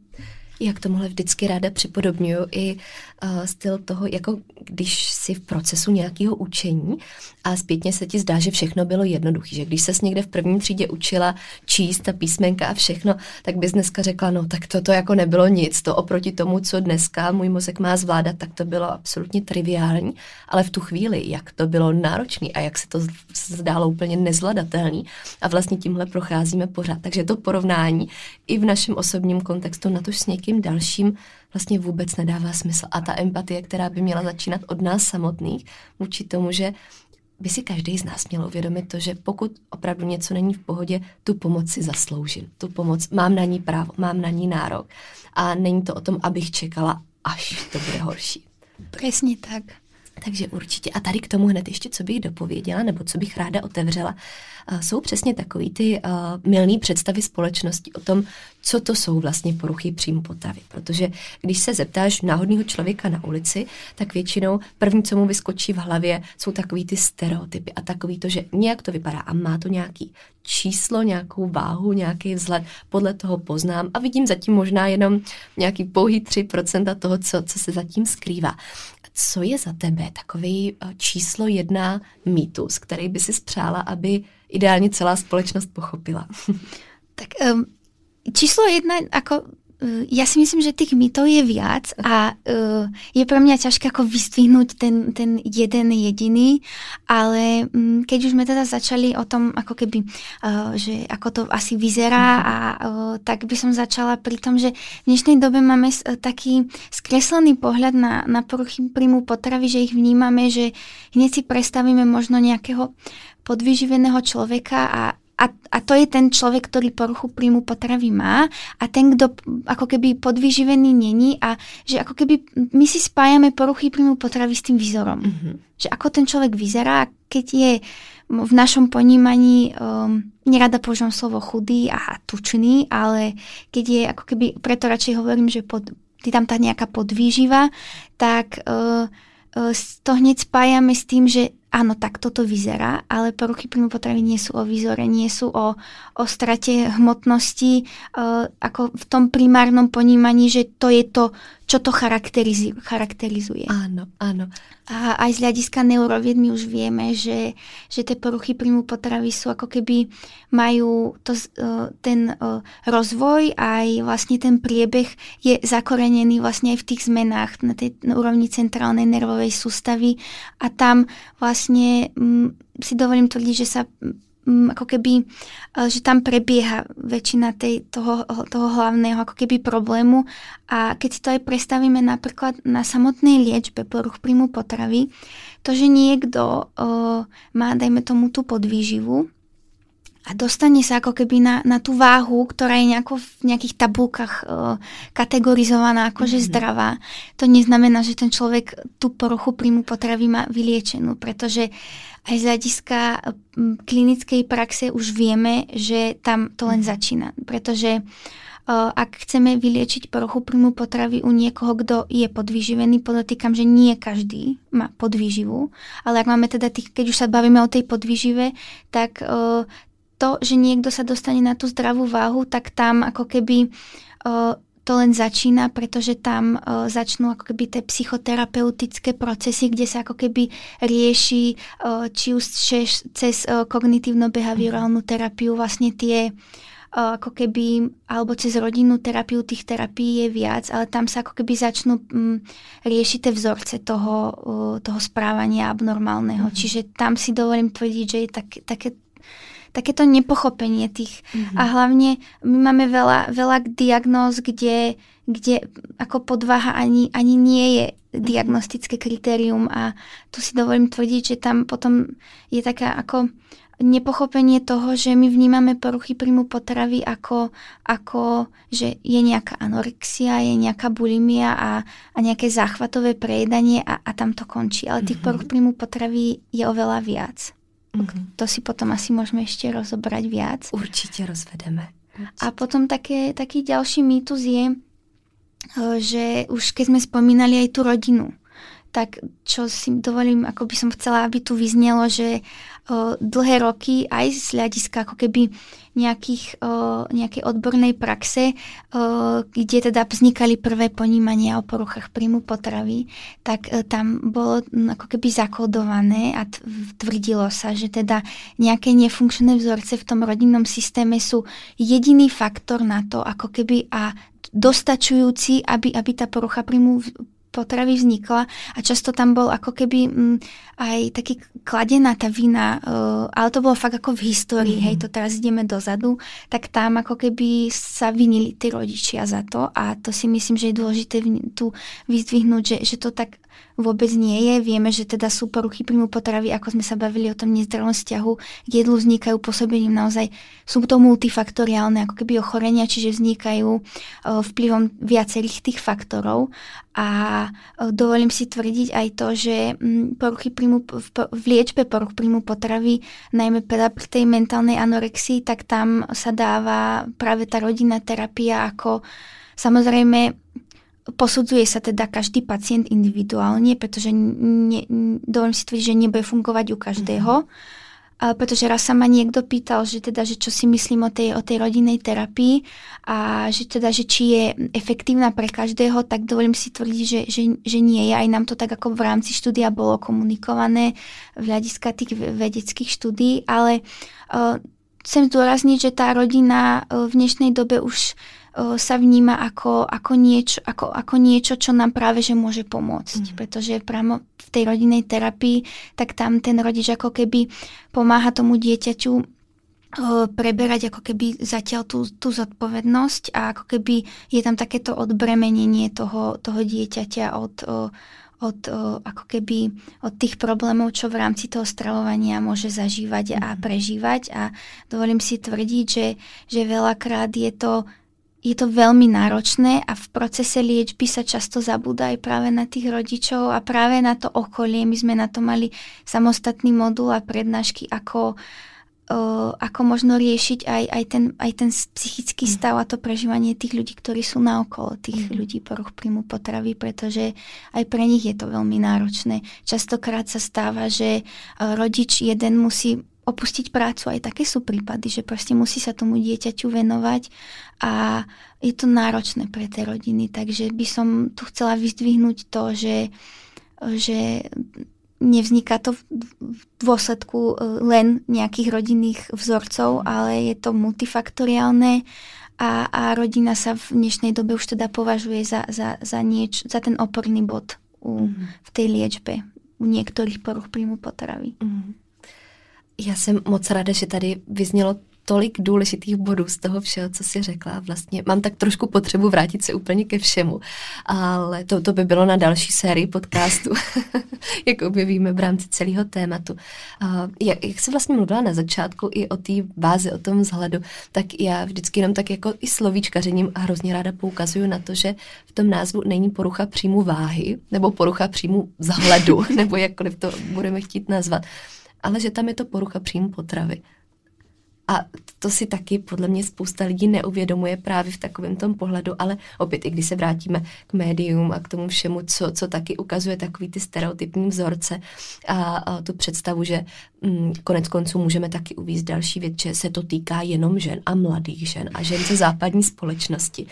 Já k tomuhle vždycky ráda připodobňuju i uh, styl toho, jako když si v procesu nějakého učení a zpětně se ti zdá, že všechno bylo jednoduché, že když ses někde v první třídě učila číst a písmenka a všechno, tak bys dneska řekla, no tak toto jako nebylo nic, to oproti tomu, co dneska můj mozek má zvládat, tak to bylo absolutně triviální, ale v tu chvíli, jak to bylo náročné a jak se to zdálo úplně nezvladatelný a vlastně tímhle procházíme pořád. Takže to porovnání i v našem osobním kontextu na to s někým dalším vlastně vůbec nedává smysl. A ta empatie, která by měla začínat od nás samotných, vůči tomu, že by si každý z nás měl uvědomit to, že pokud opravdu něco není v pohodě, tu pomoc si zasloužím. Tu pomoc, mám na ní právo, mám na ní nárok. A není to o tom, abych čekala, až to bude horší. Přesně tak. Takže určitě. A tady k tomu hned ještě, co bych dopověděla, nebo co bych ráda otevřela, jsou přesně takový ty uh, milné představy společnosti o tom, co to jsou vlastně poruchy příjmu potravy. Protože když se zeptáš náhodného člověka na ulici, tak většinou první, co mu vyskočí v hlavě, jsou takový ty stereotypy a takový to, že nějak to vypadá a má to nějaký číslo, nějakou váhu, nějaký vzhled, podle toho poznám a vidím zatím možná jenom nějaký pouhý 3% toho, co, co se zatím skrývá. Co je za tebe takový eh, číslo jedna mýtus, který by si spřála, aby ideálně celá společnost pochopila? tak um, číslo jedna, ako Eh, ja si myslím, že tých mýtov je viac a uh, je pre mňa ťažké ako vystvihnúť ten, ten jeden jediný, ale um, keď už sme teda začali o tom, ako keby, uh, že ako to asi vyzerá a uh, tak by som začala pri tom, že v dnešnej dobe máme taký skreslený pohľad na, na poruchy príjmu potravy, že ich vnímame, že hneď si predstavíme možno nejakého podvyživeného človeka a a, a to je ten človek, ktorý poruchu príjmu potravy má a ten, kto ako keby podvyživený není a že ako keby my si spájame poruchy príjmu potravy s tým výzorom. Mm-hmm. Že ako ten človek vyzerá, keď je v našom ponímaní, um, nerada používam slovo chudý a tučný, ale keď je ako keby, preto radšej hovorím, že pod, je tam tá nejaká podvýživa, tak uh, uh, to hneď spájame s tým, že áno, tak toto vyzerá, ale poruchy príjmu potravy nie sú o výzore, nie sú o, o strate hmotnosti, uh, ako v tom primárnom ponímaní, že to je to, čo to charakterizuje. charakterizuje. Áno, áno. A aj z hľadiska neurovied my už vieme, že, že tie poruchy príjmu potravy sú ako keby majú to, uh, ten uh, rozvoj, aj vlastne ten priebeh je zakorenený vlastne aj v tých zmenách na tej na úrovni centrálnej nervovej sústavy a tam vlastne um, si dovolím tvrdiť, že sa Mm, ako keby, eh, že tam prebieha väčšina tej, toho, toho hlavného ako keby problému. A keď si to aj predstavíme napríklad na samotnej liečbe poruch príjmu potravy, to, že niekto uh, má, dajme tomu, tú podvýživu a dostane sa ako keby na, na tú váhu, ktorá je nejako v nejakých tabulkách uh, kategorizovaná ako mm-hmm. zdravá, to neznamená, že ten človek tú poruchu príjmu potravy má vyliečenú, pretože aj z hľadiska klinickej praxe už vieme, že tam to len mhm. začína. Pretože ak chceme vyliečiť poruchu príjmu potravy u niekoho, kto je podvyživený, podotýkam, že nie každý má podvýživu, ale ak máme teda tých, keď už sa bavíme o tej podvýžive, tak to, že niekto sa dostane na tú zdravú váhu, tak tam ako keby to len začína, pretože tam uh, začnú ako keby tie psychoterapeutické procesy, kde sa ako keby rieši uh, či už cez, cez uh, kognitívno-behaviorálnu terapiu vlastne tie ako keby, alebo cez rodinnú terapiu tých terapií je viac, ale tam sa ako keby začnú um, riešiť tie vzorce toho, uh, toho správania abnormálneho. Mm-hmm. Čiže tam si dovolím tvrdiť, že je tak, také takéto nepochopenie tých. Mm-hmm. A hlavne my máme veľa, veľa diagnóz, kde, kde ako podvaha ani, ani nie je diagnostické kritérium a tu si dovolím tvrdiť, že tam potom je taká ako nepochopenie toho, že my vnímame poruchy príjmu potravy ako, ako že je nejaká anorexia, je nejaká bulimia a, a nejaké záchvatové prejedanie a, a tam to končí. Ale tých mm-hmm. poruch príjmu potravy je oveľa viac. Mm-hmm. To si potom asi môžeme ešte rozobrať viac. Určite rozvedeme. Určite. A potom také, taký ďalší mýtus je, eh, že už keď sme spomínali aj tú rodinu, tak čo si dovolím, ako by som chcela, aby tu vyznelo, že o, dlhé roky aj z hľadiska ako keby nejakých, o, nejakej odbornej praxe, o, kde teda vznikali prvé ponímania o poruchách príjmu potravy, tak o, e, tam bolo ako keby zakodované a tvrdilo sa, že teda nejaké nefunkčné vzorce v tom rodinnom systéme sú jediný faktor na to, ako keby a dostačujúci, aby, aby tá porucha príjmu potravy vznikla a často tam bol ako keby m, mm, aj taký kladená tá vina, uh, ale to bolo fakt ako v histórii, mm-hmm. hej, to teraz ideme dozadu, tak tam ako keby sa vinili tí rodičia za to a to si myslím, že je dôležité tu vyzdvihnúť, že, že to tak vôbec nie je. Vieme, že teda sú poruchy príjmu potravy, ako sme sa bavili o tom nezdravom vzťahu k jedlu, vznikajú pôsobením naozaj, sú to multifaktoriálne ako keby ochorenia, čiže vznikajú vplyvom viacerých tých faktorov a dovolím si tvrdiť aj to, že poruchy príjmu, v liečbe poruch príjmu potravy, najmä teda pri tej mentálnej anorexii, tak tam sa dáva práve tá rodinná terapia ako samozrejme Posudzuje sa teda každý pacient individuálne, pretože ne, dovolím si tvrdiť, že nebude fungovať u každého. Mm-hmm. Ale pretože raz sa ma niekto pýtal, že teda, že čo si myslím o tej, o tej rodinnej terapii a že teda, že či je efektívna pre každého, tak dovolím si tvrdiť, že, že, že nie je. Aj nám to tak ako v rámci štúdia bolo komunikované v hľadiska tých vedeckých štúdí, ale uh, chcem zdôrazniť, že tá rodina uh, v dnešnej dobe už sa vníma ako, ako, niečo, ako, ako niečo, čo nám práve že môže pomôcť. Mm. Pretože práve v tej rodinnej terapii, tak tam ten rodič ako keby pomáha tomu dieťaťu preberať ako keby zatiaľ tú, tú zodpovednosť a ako keby je tam takéto odbremenenie toho, toho dieťaťa od, od, ako keby, od tých problémov, čo v rámci toho stravovania môže zažívať a mhm. prežívať a dovolím si tvrdiť, že, že veľakrát je to je to veľmi náročné a v procese liečby sa často zabúda aj práve na tých rodičov a práve na to okolie. My sme na to mali samostatný modul a prednášky, ako, uh, ako možno riešiť aj, aj, ten, aj ten psychický mm. stav a to prežívanie tých ľudí, ktorí sú naokolo tých mm. ľudí poruch príjmu potravy, pretože aj pre nich je to veľmi náročné. Častokrát sa stáva, že rodič jeden musí opustiť prácu. Aj také sú prípady, že proste musí sa tomu dieťaťu venovať a je to náročné pre tie rodiny. Takže by som tu chcela vyzdvihnúť to, že, že nevzniká to v dôsledku e, len nejakých rodinných vzorcov, ale je to multifaktoriálne a, a rodina sa v dnešnej dobe už teda považuje za, za, za, nieč, za ten oporný bod u, mm. v tej liečbe u niektorých poruch príjmu potravy. Mm. Já jsem moc ráda, že tady vyznělo tolik důležitých bodů z toho všeho, co si řekla. Vlastně mám tak trošku potřebu vrátit se úplně ke všemu, ale to, to by bylo na další sérii podcastu, jak objevíme v rámci celého tématu. Uh, jak, jak jsi vlastně mluvila na začátku i o té bázi, o tom vzhledu, tak já vždycky jenom tak jako i slovíčkařením a hrozně ráda poukazuju na to, že v tom názvu není porucha příjmu váhy nebo porucha příjmu vzhledu, nebo jakkoliv to budeme chtít nazvat ale že tam je to porucha příjmu potravy. A to si taky podle mě spousta lidí neuvědomuje právě v takovém tom pohledu, ale opět, i když se vrátíme k médium a k tomu všemu, co, co taky ukazuje takový ty stereotypní vzorce a, a tu představu, že mm, konec konců můžeme taky uvízt další věc, že se to týká jenom žen a mladých žen a žen ze západní společnosti.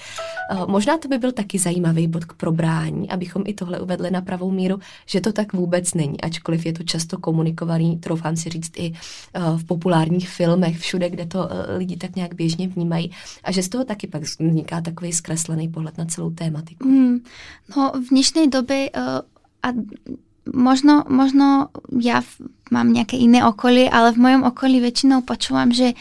A možná to by byl taky zajímavý bod k probrání, abychom i tohle uvedli na pravou míru, že to tak vůbec není, ačkoliv je to často komunikovaný, troufám si říct i v populárních filmech, všude, kde to uh, lidi tak nějak běžně vnímají. A že z toho taky pak vzniká takový zkreslený pohled na celou tématiku. Mm, no v dnešnej dobe uh, a možno, možno ja mám nejaké iné okolie, ale v mojom okolí väčšinou počúvam, že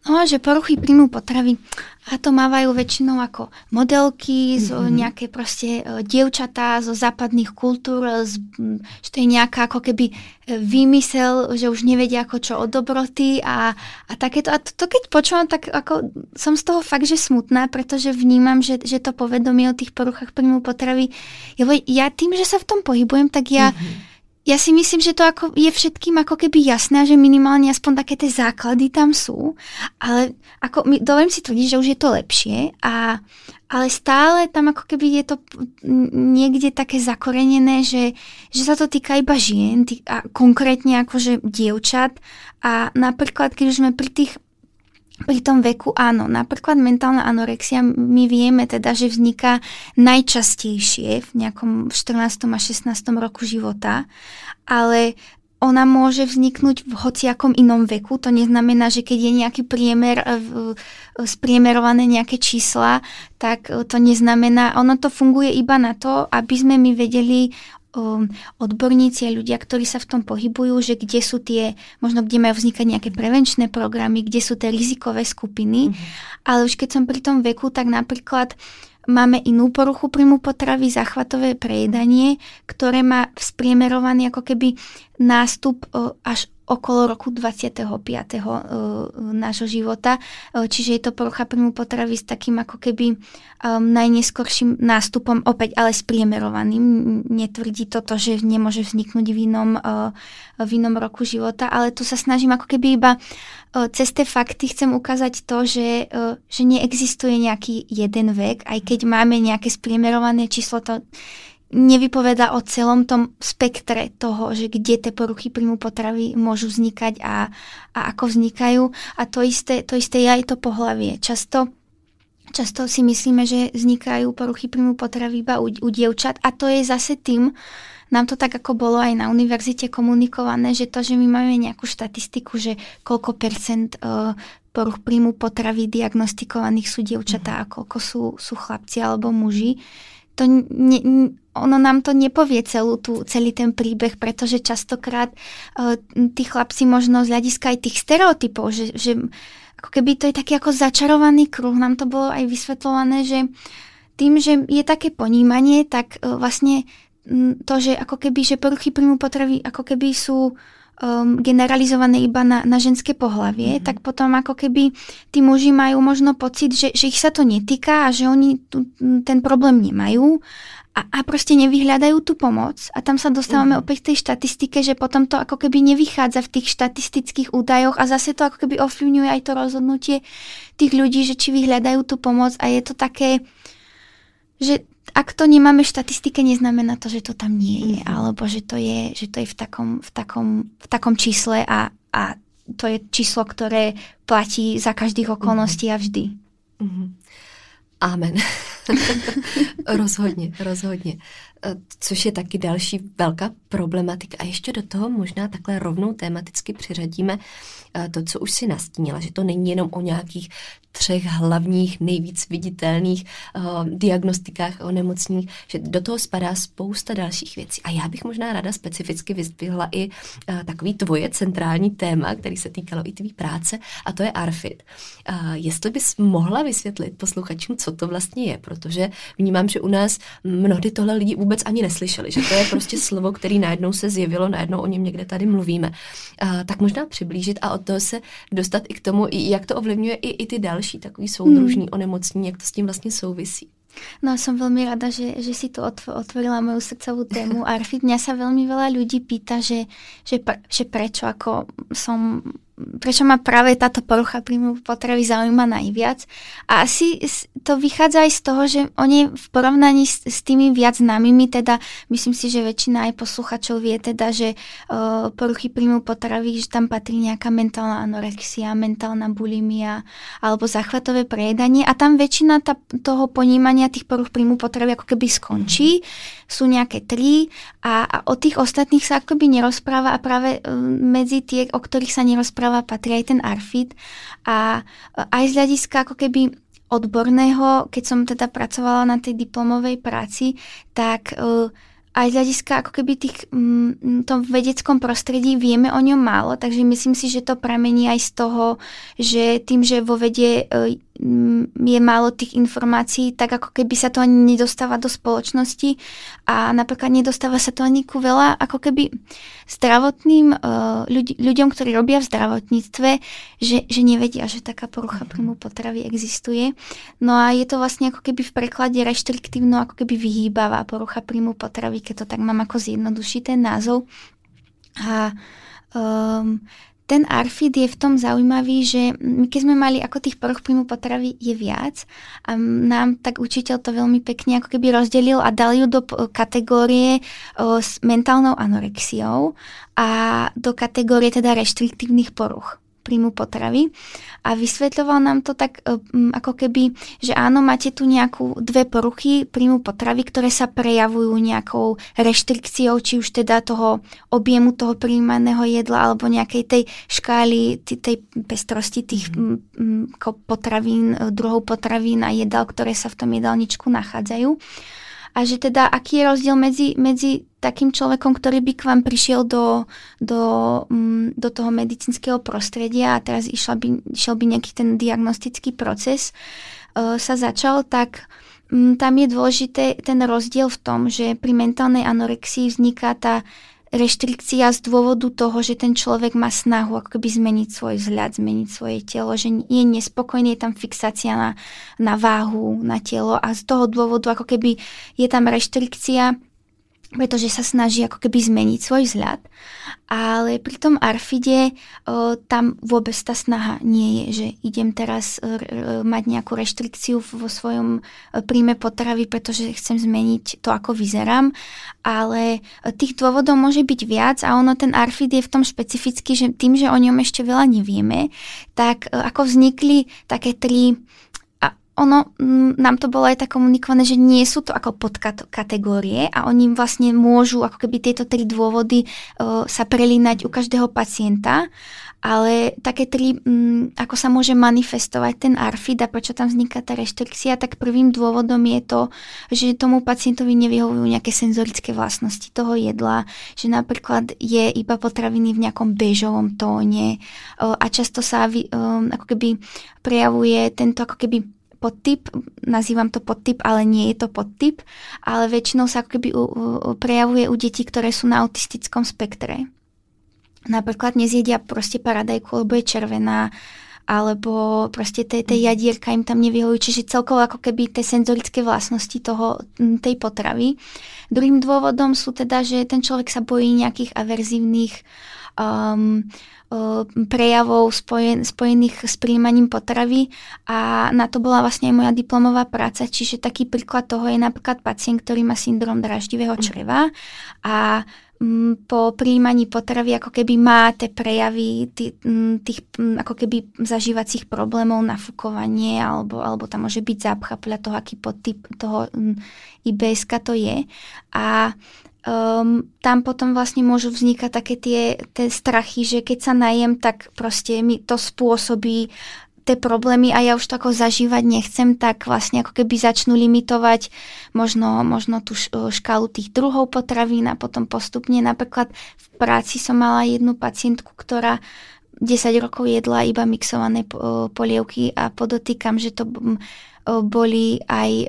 No, že poruchy príjmu potravy a to mávajú väčšinou ako modelky, mm-hmm. zo nejaké proste uh, dievčatá zo západných kultúr, z, že to je nejaká ako keby e, výmysel, že už nevedia ako čo od dobroty a, a takéto. A to, to keď počúvam, tak ako som z toho fakt, že smutná, pretože vnímam, že, že to povedomie o tých poruchách príjmu potravy, ja tým, že sa v tom pohybujem, tak ja mm-hmm ja si myslím, že to ako je všetkým ako keby jasné, že minimálne aspoň také tie základy tam sú, ale ako, dovolím si tvrdiť, že už je to lepšie, a, ale stále tam ako keby je to niekde také zakorenené, že, že sa to týka iba žien, tý, a konkrétne akože dievčat. A napríklad, keď už sme pri tých pri tom veku áno, napríklad mentálna anorexia, my vieme teda, že vzniká najčastejšie v nejakom 14. a 16. roku života, ale ona môže vzniknúť v hociakom inom veku. To neznamená, že keď je nejaký priemer, e, spriemerované nejaké čísla, tak to neznamená, ono to funguje iba na to, aby sme my vedeli um, odborníci a ľudia, ktorí sa v tom pohybujú, že kde sú tie, možno kde majú vznikať nejaké prevenčné programy, kde sú tie rizikové skupiny. Mm-hmm. Ale už keď som pri tom veku, tak napríklad máme inú poruchu príjmu potravy, zachvatové prejedanie, ktoré má spriemerovaný ako keby nástup uh, až okolo roku 25. Uh, nášho života. Uh, čiže je to porucha príjmu potravy s takým ako keby um, najneskorším nástupom, opäť ale spriemerovaným. Netvrdí toto, že nemôže vzniknúť v inom, v inom roku života, ale tu sa snažím ako keby iba cez tie fakty chcem ukázať to, že, že neexistuje nejaký jeden vek, aj keď máme nejaké spriemerované číslo, to nevypoveda o celom tom spektre toho, že kde tie poruchy príjmu potravy môžu vznikať a, a ako vznikajú. A to isté, to isté je aj to pohlavie. Často Často si myslíme, že vznikajú poruchy príjmu potravy iba u, u dievčat a to je zase tým, nám to tak ako bolo aj na univerzite komunikované, že to, že my máme nejakú štatistiku, že koľko percent uh, poruch príjmu potravy diagnostikovaných sú dievčatá a koľko sú, sú chlapci alebo muži, to ne, ono nám to nepovie celú tú, celý ten príbeh, pretože častokrát uh, tí chlapci možno z hľadiska aj tých stereotypov, že, že ako keby to je taký ako začarovaný kruh, nám to bolo aj vysvetľované, že tým, že je také ponímanie, tak uh, vlastne to, že ako keby, že poruchy príjmu potravy ako keby sú um, generalizované iba na, na ženské pohlavie, mm-hmm. tak potom ako keby tí muži majú možno pocit, že, že ich sa to netýka a že oni tu, ten problém nemajú a, a proste nevyhľadajú tú pomoc. A tam sa dostávame uh-huh. opäť k tej štatistike, že potom to ako keby nevychádza v tých štatistických údajoch a zase to ako keby ovplyvňuje aj to rozhodnutie tých ľudí, že či vyhľadajú tú pomoc a je to také, že ak to nemáme v štatistike, neznamená to, že to tam nie je, uh-huh. alebo že to je, že to je v takom, v takom, v takom čísle a, a to je číslo, ktoré platí za každých okolností uh-huh. a vždy. Uh-huh. Amen. rozhodně, rozhodně. Což je taky další velká problematika. A ještě do toho možná takhle rovnou tematicky přiřadíme e, to, co už si nastínila, že to není jenom o nějakých třech hlavních, nejvíc viditelných uh, diagnostikách onemocnění, že do toho spadá spousta dalších věcí. A já bych možná ráda specificky vyzdvihla i uh, takový tvoje centrální téma, který se týkalo i tvý práce, a to je ARFID. Uh, jestli bys mohla vysvětlit posluchačům, co to vlastně je, protože vnímám, že u nás mnohdy tohle lidi vůbec ani neslyšeli, že to je prostě slovo, který najednou se zjevilo, najednou o něm někde tady mluvíme. Uh, tak možná přiblížit a od toho se dostat i k tomu, jak to ovlivňuje i, i ty další takový soudružný hmm. onemocnění, jak to s tím vlastně souvisí. No som veľmi rada, že, že si tu otvorila moju srdcovú tému. Arfit, mňa sa veľmi veľa ľudí pýta, že, že, že prečo ako som prečo ma práve táto porucha príjmu potravy zaujíma najviac. A asi to vychádza aj z toho, že oni v porovnaní s, s tými viac známymi, teda myslím si, že väčšina aj posluchačov vie teda, že uh, poruchy príjmu potravy, že tam patrí nejaká mentálna anorexia, mentálna bulimia alebo zachvatové prejedanie a tam väčšina tá, toho ponímania tých poruch príjmu potravy ako keby skončí. Sú nejaké tri a, a o tých ostatných sa ako keby nerozpráva a práve uh, medzi tie, o ktorých sa nerozpráva patrí aj ten ARFID. A aj z hľadiska ako keby odborného, keď som teda pracovala na tej diplomovej práci, tak uh, aj z hľadiska ako keby tých, mm, tom vedeckom prostredí vieme o ňom málo, takže myslím si, že to pramení aj z toho, že tým, že vo vede e, je málo tých informácií, tak ako keby sa to ani nedostáva do spoločnosti a napríklad nedostáva sa to ani ku veľa ako keby zdravotným uh, ľudí, ľuďom, ktorí robia v zdravotníctve, že, že nevedia, že taká porucha mhm. príjmu potravy existuje. No a je to vlastne ako keby v preklade reštriktívno, ako keby vyhýbavá porucha príjmu potravy, keď to tak mám ako zjednodušiť ten názov. A um, ten ARFID je v tom zaujímavý, že my keď sme mali ako tých poruch príjmu potravy je viac a nám tak učiteľ to veľmi pekne ako keby rozdelil a dal ju do kategórie o, s mentálnou anorexiou a do kategórie teda reštriktívnych poruch príjmu potravy a vysvetľoval nám to tak e, ako keby, že áno, máte tu nejakú dve poruchy príjmu potravy, ktoré sa prejavujú nejakou reštrikciou, či už teda toho objemu toho príjmaného jedla alebo nejakej tej škály, tej pestrosti tých mhm. potravín, e, druhov potravín a jedal, ktoré sa v tom jedálničku nachádzajú a že teda aký je rozdiel medzi, medzi takým človekom, ktorý by k vám prišiel do, do, mm, do toho medicínskeho prostredia a teraz išla by, išiel by nejaký ten diagnostický proces, uh, sa začal, tak um, tam je dôležité ten rozdiel v tom, že pri mentálnej anorexii vzniká tá reštrikcia z dôvodu toho, že ten človek má snahu ako keby zmeniť svoj vzhľad, zmeniť svoje telo, že je nespokojný, je tam fixácia na, na váhu, na telo a z toho dôvodu ako keby je tam reštrikcia pretože sa snaží ako keby zmeniť svoj vzhľad. Ale pri tom Arfide o, tam vôbec tá snaha nie je, že idem teraz r, r, mať nejakú reštrikciu vo svojom e, príjme potravy, pretože chcem zmeniť to, ako vyzerám. Ale e, tých dôvodov môže byť viac a ono ten Arfid je v tom špecificky, že tým, že o ňom ešte veľa nevieme, tak e, ako vznikli také tri ono mm, nám to bolo aj tak komunikované, že nie sú to ako podkategórie a oni vlastne môžu ako keby tieto tri dôvody uh, sa prelínať u každého pacienta, ale také tri, um, ako sa môže manifestovať ten ARFID a prečo tam vzniká tá reštrikcia, tak prvým dôvodom je to, že tomu pacientovi nevyhovujú nejaké senzorické vlastnosti toho jedla, že napríklad je iba potraviny v nejakom bežovom tóne uh, a často sa um, ako keby prejavuje tento ako keby podtyp, nazývam to podtyp, ale nie je to podtyp, ale väčšinou sa ako keby u, u, prejavuje u detí, ktoré sú na autistickom spektre. Napríklad nezjedia proste paradajku, lebo je červená, alebo proste tej, tej jadierka im tam nevyhovujú, čiže celkovo ako keby tie senzorické vlastnosti toho, tej potravy. Druhým dôvodom sú teda, že ten človek sa bojí nejakých averzívnych um, prejavov spojen, spojených s príjmaním potravy a na to bola vlastne aj moja diplomová práca, čiže taký príklad toho je napríklad pacient, ktorý má syndrom draždivého mhm. čreva a po príjmaní potravy ako keby má tie prejavy tých, tých ako keby zažívacích problémov, nafúkovanie alebo, alebo tam môže byť zápcha podľa toho, aký podtyp toho IBS to je. A um, tam potom vlastne môžu vznikať také tie, tie strachy, že keď sa najem, tak proste mi to spôsobí tie problémy a ja už to ako zažívať nechcem, tak vlastne ako keby začnú limitovať možno, možno tú škálu tých druhov potravín a potom postupne napríklad v práci som mala jednu pacientku, ktorá 10 rokov jedla iba mixované polievky a podotýkam, že to boli aj,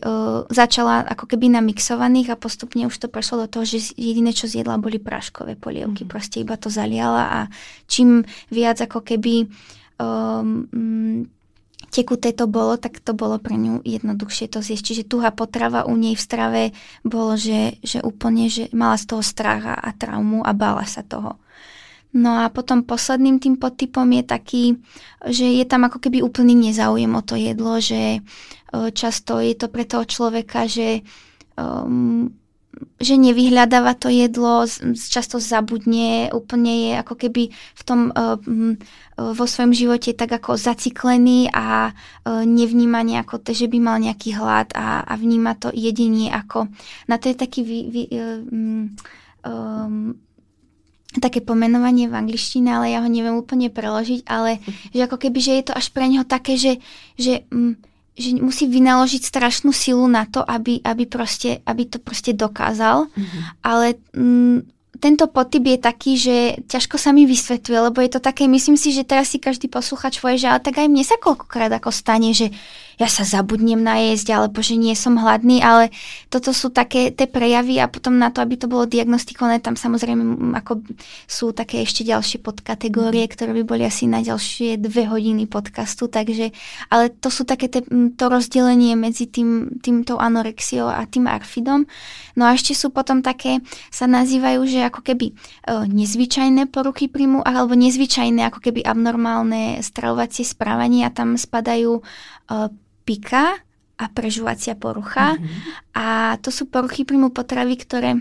začala ako keby na mixovaných a postupne už to prešlo do toho, že jediné, čo zjedla, boli práškové polievky. Mm. Proste iba to zaliala a čím viac ako keby um, tekuté to bolo, tak to bolo pre ňu jednoduchšie to zjesť. Čiže tuhá potrava u nej v strave bolo, že, že úplne, že mala z toho strach a traumu a bála sa toho. No a potom posledným tým podtypom je taký, že je tam ako keby úplný nezáujem o to jedlo, že často je to pre toho človeka, že um, že nevyhľadáva to jedlo, často zabudne, úplne je ako keby v tom uh, vo svojom živote tak ako zaciklený a uh, nevníma nejako že by mal nejaký hlad a, a vníma to jedenie ako, na to je taký vy, vy, um, um, také pomenovanie v angličtine, ale ja ho neviem úplne preložiť, ale že ako keby, že je to až pre neho také, že, že, mm, že musí vynaložiť strašnú silu na to, aby, aby, proste, aby to proste dokázal. Mm-hmm. Ale mm, tento potyp je taký, že ťažko sa mi vysvetľuje, lebo je to také, myslím si, že teraz si každý posluchač povie, že ale tak aj mne sa koľkokrát ako stane, že ja sa zabudnem najesť, alebo že nie som hladný, ale toto sú také tie prejavy a potom na to, aby to bolo diagnostikované, tam samozrejme ako sú také ešte ďalšie podkategórie, ktoré by boli asi na ďalšie dve hodiny podcastu, takže, ale to sú také te, to rozdelenie medzi tým, týmto anorexiou a tým arfidom. No a ešte sú potom také, sa nazývajú, že ako keby e, nezvyčajné poruchy príjmu, alebo nezvyčajné ako keby abnormálne stravovacie správanie a tam spadajú pika a prežuvacia porucha. Mm-hmm. A to sú poruchy príjmu potravy, ktoré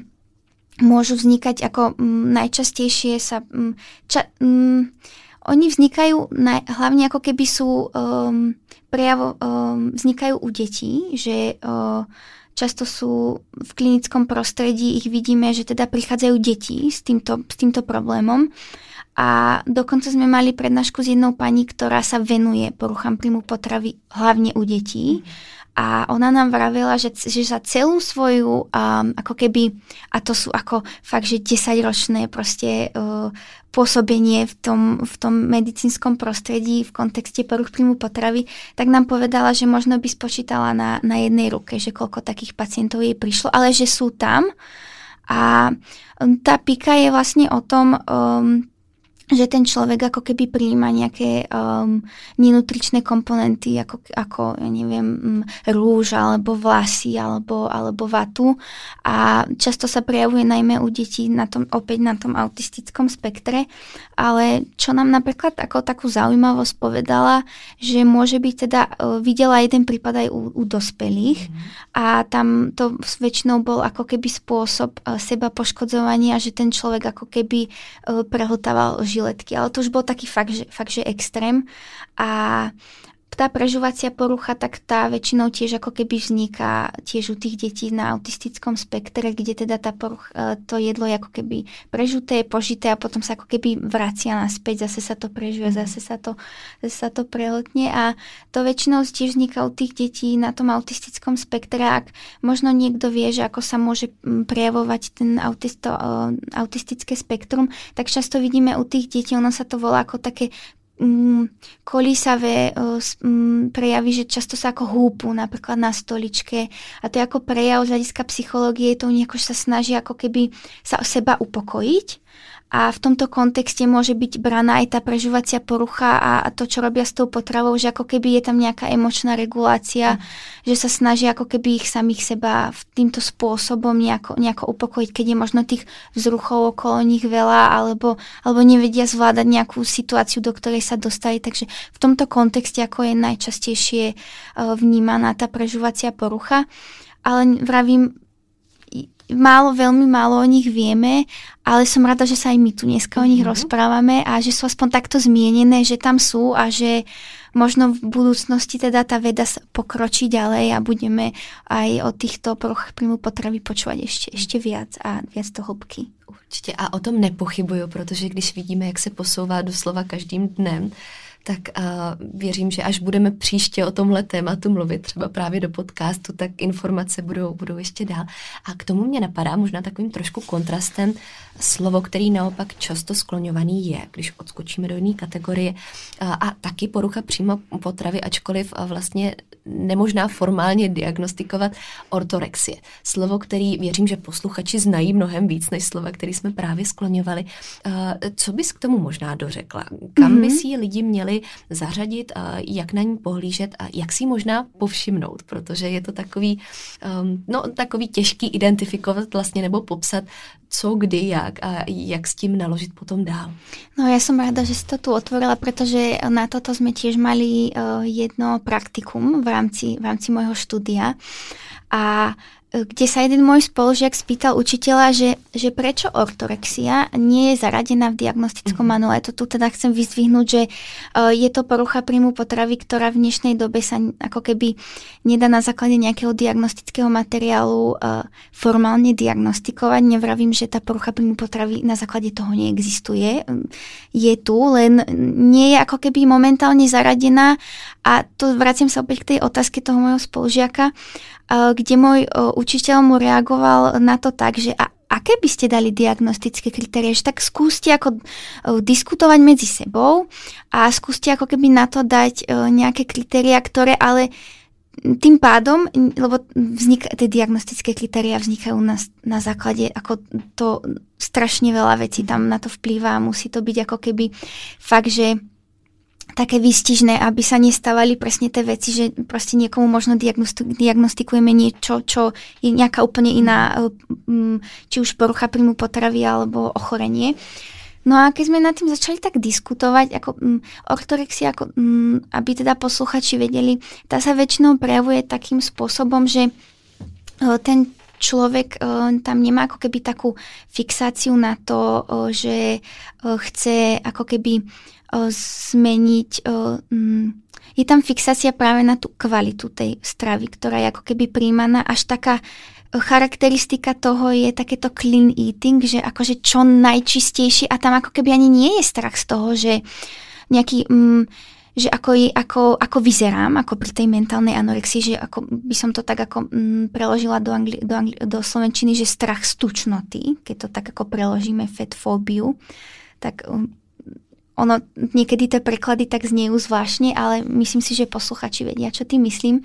môžu vznikať ako m, najčastejšie sa... M, ča, m, oni vznikajú na, hlavne ako keby sú um, prejavo, um, vznikajú u detí, že uh, často sú v klinickom prostredí, ich vidíme, že teda prichádzajú deti s týmto, s týmto problémom. A dokonca sme mali prednášku s jednou pani, ktorá sa venuje poruchám príjmu potravy hlavne u detí. A ona nám vravela, že, že za celú svoju, um, ako keby, a to sú ako fakt, že 10-ročné proste uh, pôsobenie v tom, v tom medicínskom prostredí v kontexte poruch príjmu potravy, tak nám povedala, že možno by spočítala na, na jednej ruke, že koľko takých pacientov jej prišlo, ale že sú tam. A tá pika je vlastne o tom, um, že ten človek ako keby prijíma nejaké um, nenutričné komponenty, ako, ako ja neviem, mm, rúž, alebo vlasy, alebo, alebo vatu. A často sa prejavuje najmä u detí na tom, opäť na tom autistickom spektre. Ale čo nám napríklad ako takú zaujímavosť povedala, že môže byť teda, uh, videla jeden prípad aj u, u dospelých mm. a tam to väčšinou bol ako keby spôsob uh, seba poškodzovania, že ten človek ako keby uh, prehltával žiletky, ale to už bol taký fakt, že, fakt, že extrém. A tá prežuvacia porucha, tak tá väčšinou tiež ako keby vzniká tiež u tých detí na autistickom spektre, kde teda tá porucha, e, to jedlo je ako keby prežuté, požité a potom sa ako keby vracia naspäť, zase sa to prežuje, mhm. zase sa to, zase sa to prehltne a to väčšinou tiež vzniká u tých detí na tom autistickom spektre, ak možno niekto vie, že ako sa môže prejavovať ten autisto, e, autistické spektrum, tak často vidíme u tých detí, ono sa to volá ako také mm, kolísavé mm, prejavy, že často sa ako húpu napríklad na stoličke. A to je ako prejav z hľadiska psychológie, to nejako sa snaží ako keby sa o seba upokojiť a v tomto kontexte môže byť braná aj tá prežívacia porucha a, a to, čo robia s tou potravou, že ako keby je tam nejaká emočná regulácia, mm. že sa snaží ako keby ich samých seba v týmto spôsobom nejako, nejako upokojiť, keď je možno tých vzruchov okolo nich veľa, alebo, alebo nevedia zvládať nejakú situáciu, do ktorej sa dostali. Takže v tomto kontexte ako je najčastejšie e, vnímaná tá prežívacia porucha. Ale vravím, málo, veľmi málo o nich vieme, ale som rada, že sa aj my tu dneska o nich mm-hmm. rozprávame a že sú aspoň takto zmienené, že tam sú a že možno v budúcnosti teda tá veda pokročí ďalej a budeme aj o týchto poruchách príjmu potravy počúvať ešte, ešte viac a viac to hĺbky. Určitě a o tom nepochybuju, protože když vidíme, jak se posouvá doslova každým dnem, tak uh, věřím, že až budeme příště o tomhle tématu mluvit, třeba právě do podcastu, tak informace budou, budou ještě dál. A k tomu mě napadá možná takovým trošku kontrastem slovo, který naopak často skloňovaný je, když odskočíme do jiné kategorie. Uh, a taky porucha přímo potravy, ačkoliv vlastně nemožná formálně diagnostikovat ortorexie. Slovo, který věřím, že posluchači znají mnohem víc než slova, který jsme právě skloňovali. Uh, co bys k tomu možná dořekla? Kam mm-hmm. by si lidi měli zařadit, a jak na ní pohlížet a jak si možná povšimnout, protože je to takový, um, no, takový těžký identifikovat vlastně nebo popsat, co, kdy, jak a jak s tím naložit potom dál. No ja som rada, že si to tu otvorila, pretože na toto sme tiež mali uh, jedno praktikum v rámci, v rámci môjho štúdia. A kde sa jeden môj spolužiak spýtal učiteľa, že, že prečo ortorexia nie je zaradená v diagnostickom mm. manuále. To tu teda chcem vyzdvihnúť, že uh, je to porucha príjmu potravy, ktorá v dnešnej dobe sa ako keby nedá na základe nejakého diagnostického materiálu uh, formálne diagnostikovať. Nevravím, že tá porucha príjmu potravy na základe toho neexistuje. Je tu, len nie je ako keby momentálne zaradená a to vraciam sa opäť k tej otázke toho môjho spolužiaka, kde môj učiteľ mu reagoval na to tak, že a aké by ste dali diagnostické kritérie, že tak skúste ako diskutovať medzi sebou a skúste ako keby na to dať nejaké kritéria, ktoré ale tým pádom, lebo vznik, tie diagnostické kritéria vznikajú na, na základe, ako to strašne veľa vecí tam na to vplýva musí to byť ako keby fakt, že také výstižné, aby sa nestávali presne tie veci, že proste niekomu možno diagnostikujeme niečo, čo je nejaká úplne iná, mm, či už porucha príjmu potravy alebo ochorenie. No a keď sme nad tým začali tak diskutovať, ako um, ortorexia, ako, um, aby teda posluchači vedeli, tá sa väčšinou prejavuje takým spôsobom, že uh, ten človek uh, tam nemá ako keby takú fixáciu na to, že chce ako keby zmeniť. Mm, je tam fixácia práve na tú kvalitu tej stravy, ktorá je ako keby príjmaná až taká charakteristika toho je takéto clean eating, že akože čo najčistejší a tam ako keby ani nie je strach z toho, že nejaký, mm, že ako, je, ako, ako vyzerám, ako pri tej mentálnej anorexii, že ako by som to tak ako mm, preložila do, angli, do, angli, do slovenčiny, že strach z tučnoty, keď to tak ako preložíme fetfóbiu, tak mm, ono niekedy tie preklady tak zniejú zvláštne, ale myslím si, že posluchači vedia, čo tým myslím,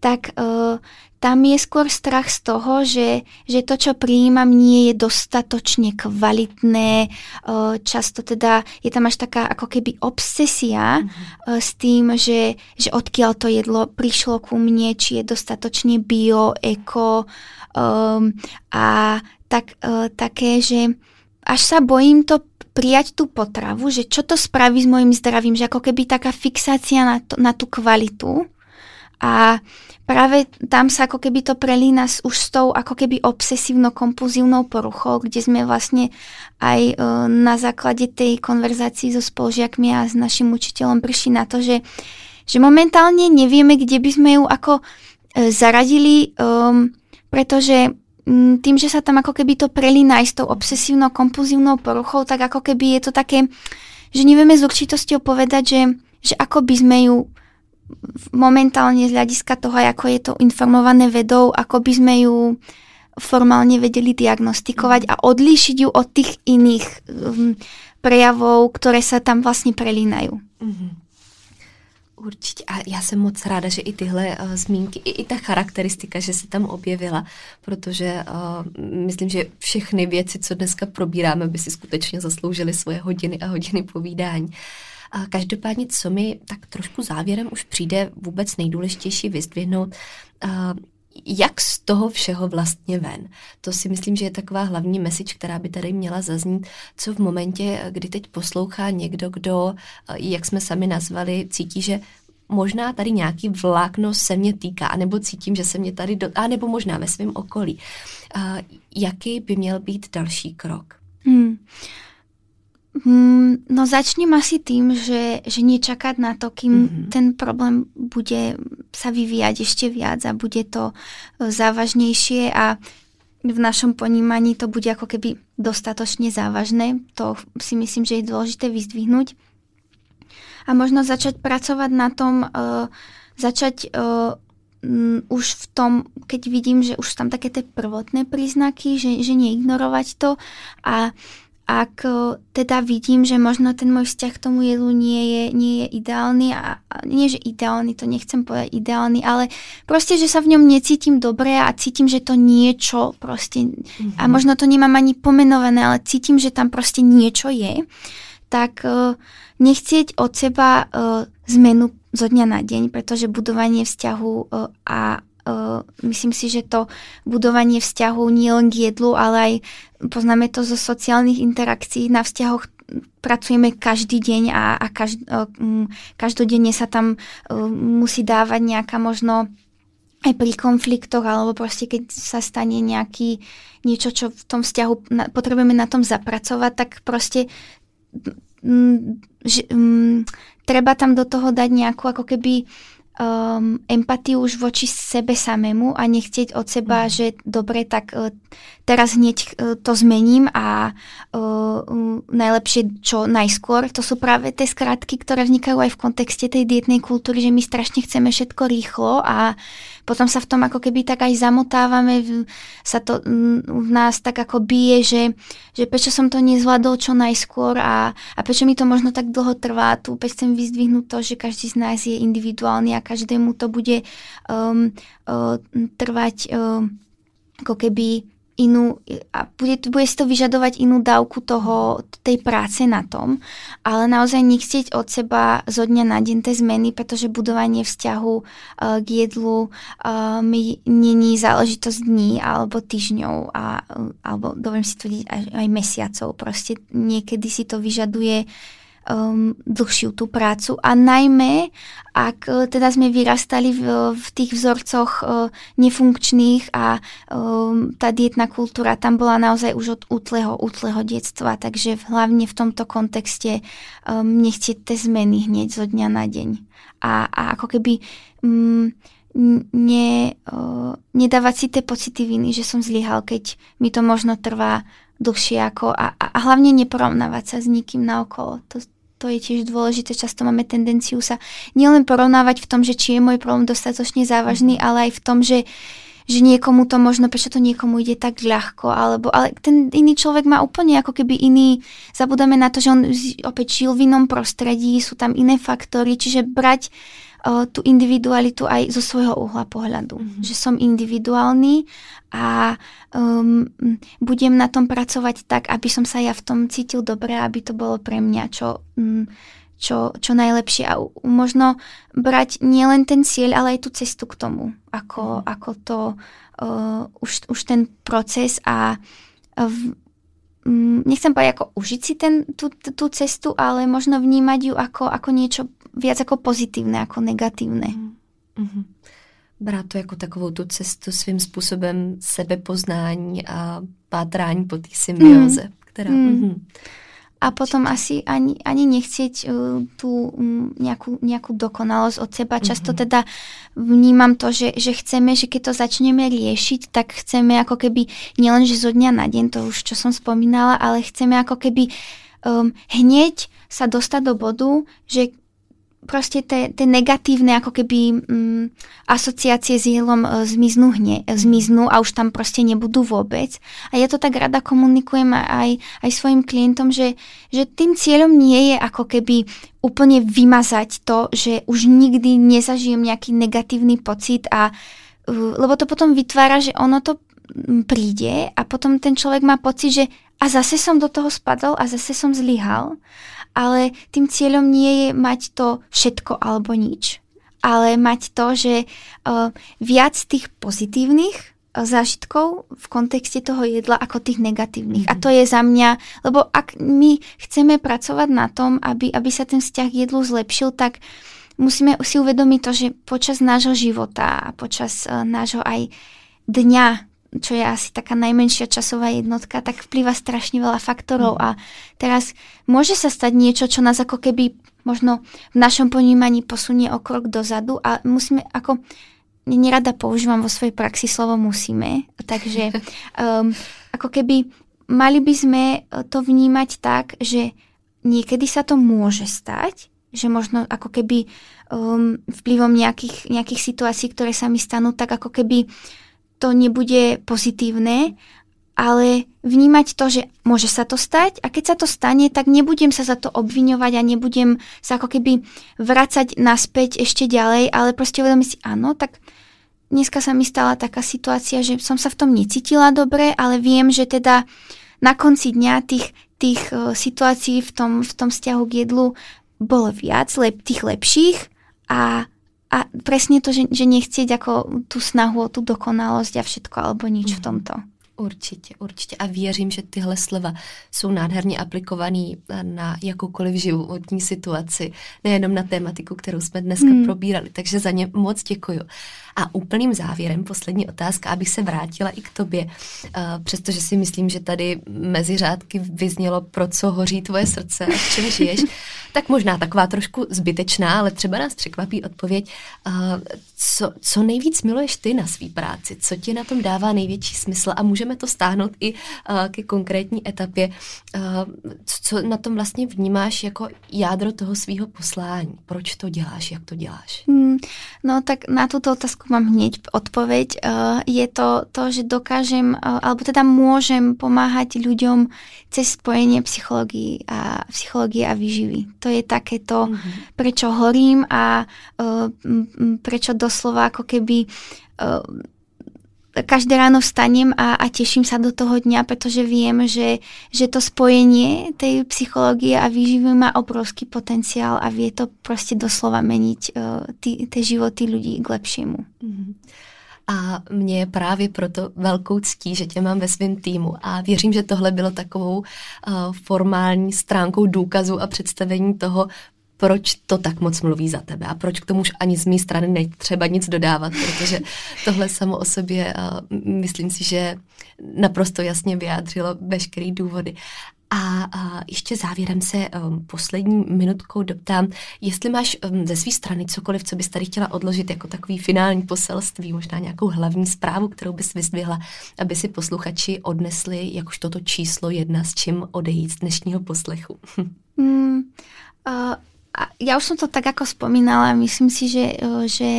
tak uh, tam je skôr strach z toho, že, že to, čo prijímam, nie je dostatočne kvalitné. Uh, často teda je tam až taká ako keby obsesia mm-hmm. uh, s tým, že, že odkiaľ to jedlo prišlo ku mne, či je dostatočne bio, eko um, a tak, také, že až sa bojím to prijať tú potravu, že čo to spraví s mojim zdravím, že ako keby taká fixácia na, to, na tú kvalitu. A práve tam sa ako keby to prelína s, už s tou ako keby obsesívno-kompulzívnou poruchou, kde sme vlastne aj e, na základe tej konverzácii so spolužiakmi a s našim učiteľom prišli na to, že, že momentálne nevieme, kde by sme ju ako e, zaradili, um, pretože tým, že sa tam ako keby to prelína aj s tou obsesívnou kompulzívnou poruchou, tak ako keby je to také, že nevieme s určitosťou povedať, že, že ako by sme ju momentálne z hľadiska toho, ako je to informované vedou, ako by sme ju formálne vedeli diagnostikovať a odlíšiť ju od tých iných um, prejavov, ktoré sa tam vlastne prelínajú. Mm-hmm. Určitě. A já jsem moc ráda, že i tyhle uh, zmínky, i, i ta charakteristika, že se tam objevila, protože uh, myslím, že všechny věci, co dneska probíráme, by si skutečně zasloužily svoje hodiny a hodiny povídání. A každopádně, co mi tak trošku závěrem už přijde vůbec nejdůležitější vyzdvihnout, uh, jak z toho všeho vlastně ven. To si myslím, že je taková hlavní message, která by tady měla zaznít, co v momentě, kdy teď poslouchá někdo, kdo, jak jsme sami nazvali, cítí, že možná tady nějaký vlákno se mě týká, anebo cítím, že se mě tady, do, anebo možná ve svém okolí. Uh, jaký by měl být další krok? Hmm. Mm, no začnem asi tým, že, že nečakať na to, kým mm-hmm. ten problém bude sa vyvíjať ešte viac a bude to e, závažnejšie a v našom ponímaní to bude ako keby dostatočne závažné. To si myslím, že je dôležité vyzdvihnúť. A možno začať pracovať na tom, uh, začať uh, um, už v tom, keď vidím, že už tam také tie prvotné príznaky, že, že neignorovať to a ak teda vidím, že možno ten môj vzťah k tomu jedlu nie je, nie je ideálny a, a nie, že ideálny, to nechcem povedať ideálny, ale proste, že sa v ňom necítim dobre a cítim, že to niečo proste, mm-hmm. a mhm. možno to nemám ani pomenované, ale cítim, že tam proste niečo je, tak uh, nechcieť od seba uh, zmenu zo dňa na deň, pretože budovanie vzťahu uh, a Uh, myslím si, že to budovanie vzťahov nie len k jedlu, ale aj poznáme to zo sociálnych interakcií. Na vzťahoch pracujeme každý deň a, a každ, uh, každodenne sa tam uh, musí dávať nejaká možno aj pri konfliktoch, alebo proste keď sa stane nejaký niečo, čo v tom vzťahu na, potrebujeme na tom zapracovať, tak proste m, že, m, treba tam do toho dať nejakú ako keby um, empatiu už voči sebe samému a nechcieť od seba, mm. že dobre, tak uh, teraz hneď uh, to zmením a uh, um, najlepšie čo najskôr. To sú práve tie skratky, ktoré vznikajú aj v kontexte tej dietnej kultúry, že my strašne chceme všetko rýchlo a potom sa v tom ako keby tak aj zamotávame, sa to v nás tak ako bije, že, že prečo som to nezvládol čo najskôr a, a prečo mi to možno tak dlho trvá. Tu opäť chcem vyzdvihnúť to, že každý z nás je individuálny a každému to bude um, uh, trvať um, ako keby inú, a bude, bude si to vyžadovať inú dávku toho, tej práce na tom, ale naozaj nechcieť od seba zo dňa na deň tie zmeny, pretože budovanie vzťahu uh, k jedlu uh, mi není záležitosť dní alebo týždňov a, alebo dovolím si tvrdiť aj, aj mesiacov. Proste niekedy si to vyžaduje um, dlhšiu tú prácu a najmä, ak uh, teda sme vyrastali v, v tých vzorcoch uh, nefunkčných a um, tá dietná kultúra tam bola naozaj už od útleho, útleho detstva, takže hlavne v tomto kontexte um, nechcieť tie zmeny hneď zo dňa na deň. A, a ako keby um, ne, uh, nedávať si tie pocity viny, že som zlyhal, keď mi to možno trvá dlhšie ako a, a hlavne neporovnávať sa s nikým naokolo. To, to je tiež dôležité. Často máme tendenciu sa nielen porovnávať v tom, že či je môj problém dostatočne závažný, mhm. ale aj v tom, že že niekomu to možno, prečo to niekomu ide tak ľahko, alebo, ale ten iný človek má úplne ako keby iný, zabudáme na to, že on opäť žil v inom prostredí, sú tam iné faktory, čiže brať uh, tú individualitu aj zo svojho uhla pohľadu. Mm-hmm. Že som individuálny a um, budem na tom pracovať tak, aby som sa ja v tom cítil dobre, aby to bolo pre mňa čo, um, čo, čo najlepšie. A možno brať nielen ten cieľ, ale aj tú cestu k tomu. Ako, mm. ako to uh, už, už ten proces a uh, nechcem povedať ako užiť si ten, tú, tú cestu, ale možno vnímať ju ako, ako niečo viac ako pozitívne, ako negatívne. Mm-hmm. Brát to jako takovou tu cestu svým způsobem sebepoznání a pátrání po té symbioze. Mm. Která, mm. Mm-hmm. A potom asi ani, ani nechcieť uh, tú um, nejakú, nejakú dokonalosť od seba. Často mm-hmm. teda vnímam to, že, že chceme, že keď to začneme riešiť, tak chceme ako keby nielen, že zo dňa na deň, to už čo som spomínala, ale chceme ako keby um, hneď sa dostať do bodu, že proste tie, tie negatívne ako keby mm, asociácie s jedlom e, zmiznú, hne, e, zmiznú a už tam proste nebudú vôbec. A ja to tak rada komunikujem aj, aj svojim klientom, že, že tým cieľom nie je ako keby úplne vymazať to, že už nikdy nezažijem nejaký negatívny pocit a uh, lebo to potom vytvára, že ono to príde a potom ten človek má pocit, že a zase som do toho spadol a zase som zlyhal ale tým cieľom nie je mať to všetko alebo nič, ale mať to, že uh, viac tých pozitívnych uh, zážitkov v kontexte toho jedla ako tých negatívnych. Mm-hmm. A mhm. to je za mňa, lebo ak my chceme pracovať na tom, aby, aby sa ten vzťah jedlu zlepšil, tak musíme si uvedomiť to, že počas nášho života a počas uh, nášho aj dňa čo je asi taká najmenšia časová jednotka, tak vplýva strašne veľa faktorov mm. a teraz môže sa stať niečo, čo nás ako keby možno v našom ponímaní posunie o krok dozadu a musíme ako nerada používam vo svojej praxi slovo musíme, takže um, ako keby mali by sme to vnímať tak, že niekedy sa to môže stať, že možno ako keby um, vplyvom nejakých, nejakých situácií, ktoré sa mi stanú, tak ako keby to nebude pozitívne, ale vnímať to, že môže sa to stať a keď sa to stane, tak nebudem sa za to obviňovať a nebudem sa ako keby vracať naspäť ešte ďalej, ale proste uvedomiť si, áno, tak dneska sa mi stala taká situácia, že som sa v tom necítila dobre, ale viem, že teda na konci dňa tých, tých uh, situácií v tom, v tom vzťahu k jedlu bolo viac, lep, tých lepších a a presne to, že, že nechcieť ako tú snahu o tú dokonalosť a všetko alebo nič mm. v mhm. tomto. Určitě, určitě. A věřím, že tyhle slova jsou nádherně aplikovaný na jakoukoliv životní situaci, nejenom na tématiku, kterou jsme dneska hmm. probírali. Takže za ně moc děkuju. A úplným závěrem, poslední otázka, abych se vrátila i k tobě, uh, přestože si myslím, že tady mezi řádky vyznělo, pro co hoří tvoje srdce a v čem žiješ, tak možná taková trošku zbytečná, ale třeba nás překvapí odpověď, uh, co, co nejvíc miluješ ty na svý práci, co ti na tom dává největší smysl? A můžeme to stáhnout i uh, ke konkrétní etapě, co na tom vlastně vnímáš jako jádro toho svého poslání, proč to děláš, jak to děláš? Hmm, no tak na tuto otázku mám hneď odpoveď. Uh, je to to, že dokážem, uh, alebo teda môžem pomáhať ľuďom cez spojenie psychológie a, psychológie a výživy. To je takéto, mm-hmm. prečo horím a uh, prečo doslova ako keby každé ráno vstanem a, a teším sa do toho dňa, pretože viem, že, že to spojenie tej psychológie a výživy má obrovský potenciál a vie to proste doslova meniť uh, tie životy ľudí k lepšiemu. Mm-hmm. A mě je právě proto velkou ctí, že tě mám ve svém týmu a věřím, že tohle bylo takovou uh, formální stránkou důkazu a představení toho, proč to tak moc mluví za tebe a proč k tomu už ani z mé strany netřeba nic dodávat, protože tohle samo o sobě uh, myslím si, že naprosto jasně vyjádřilo veškeré důvody. A, a ještě závěrem se um, poslední minutkou doptám, jestli máš um, ze své strany cokoliv, co bys tady chtěla odložit jako takový finální poselství, možná nějakou hlavní zprávu, kterou bys vyzdvihla, aby si posluchači odnesli jakož toto číslo jedna, s čím odejít z dnešního poslechu. mm, uh, ja už som to tak ako spomínala, myslím si, že, e, že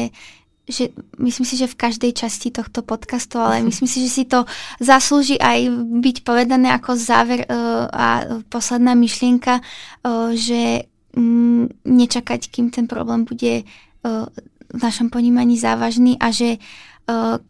že myslím si, že v každej časti tohto podcastu, ale myslím si, že si to zaslúži aj byť povedané ako záver uh, a posledná myšlienka, uh, že um, nečakať, kým ten problém bude v našom ponímaní závažný a že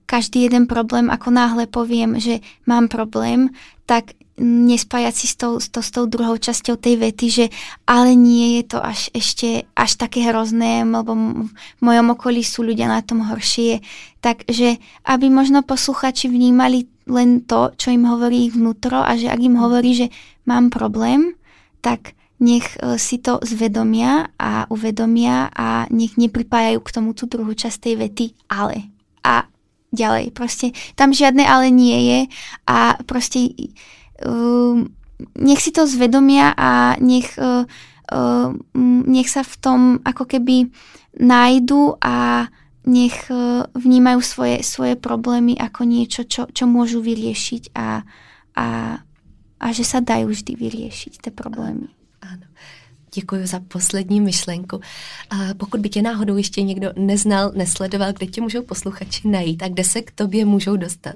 každý jeden problém, ako náhle poviem, že mám problém, tak nespájať si s tou, s, to, s tou druhou časťou tej vety, že ale nie je to až ešte až také hrozné, lebo v mojom okolí sú ľudia na tom horšie. Takže aby možno posluchači vnímali len to, čo im hovorí ich vnútro a že ak im hovorí, že mám problém, tak nech e, si to zvedomia a uvedomia a nech nepripájajú k tomu tú druhú časť tej vety ale. A ďalej, proste tam žiadne ale nie je a proste nech si to zvedomia a nech, uh, uh, nech sa v tom ako keby nájdu a nech uh, vnímajú svoje, svoje problémy ako niečo, čo, čo môžu vyriešiť a, a, a že sa dajú vždy vyriešiť tie problémy. Děkuji za poslední myšlenku. A pokud by tě náhodou ještě někdo neznal, nesledoval, kde tě můžou posluchači najít tak kde se k tobě můžou dostat?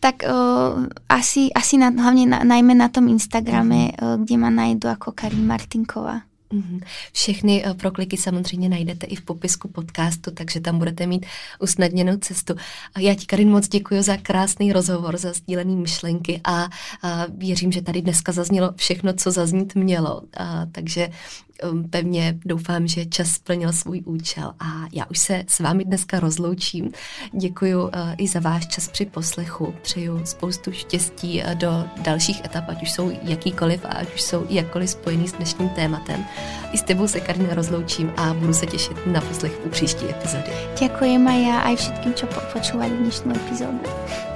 Tak uh, asi, asi na, hlavně na, najmä na tom Instagrame, uh, kde ma najdu jako Karin Martinková. Mhm. Všechny eh, prokliky samozřejmě najdete i v popisku podcastu, takže tam budete mít usnadněnou cestu. A já ti, Karin, moc děkuji za krásný rozhovor, za sdílený myšlenky a, a věřím, že tady dneska zaznělo všechno, co zaznít mělo. A, takže pevně doufám, že čas splnil svůj účel a já už se s vámi dneska rozloučím. Děkuji uh, i za váš čas při poslechu. Přeju spoustu štěstí uh, do dalších etap, ať už jsou jakýkoliv a ať už jsou jakkoliv spojený s dnešním tématem. I s tebou se, Karina, rozloučím a budu se těšit na poslech u příští epizody. Děkuji, a všetkým, čo počúvali dnešní epizodu.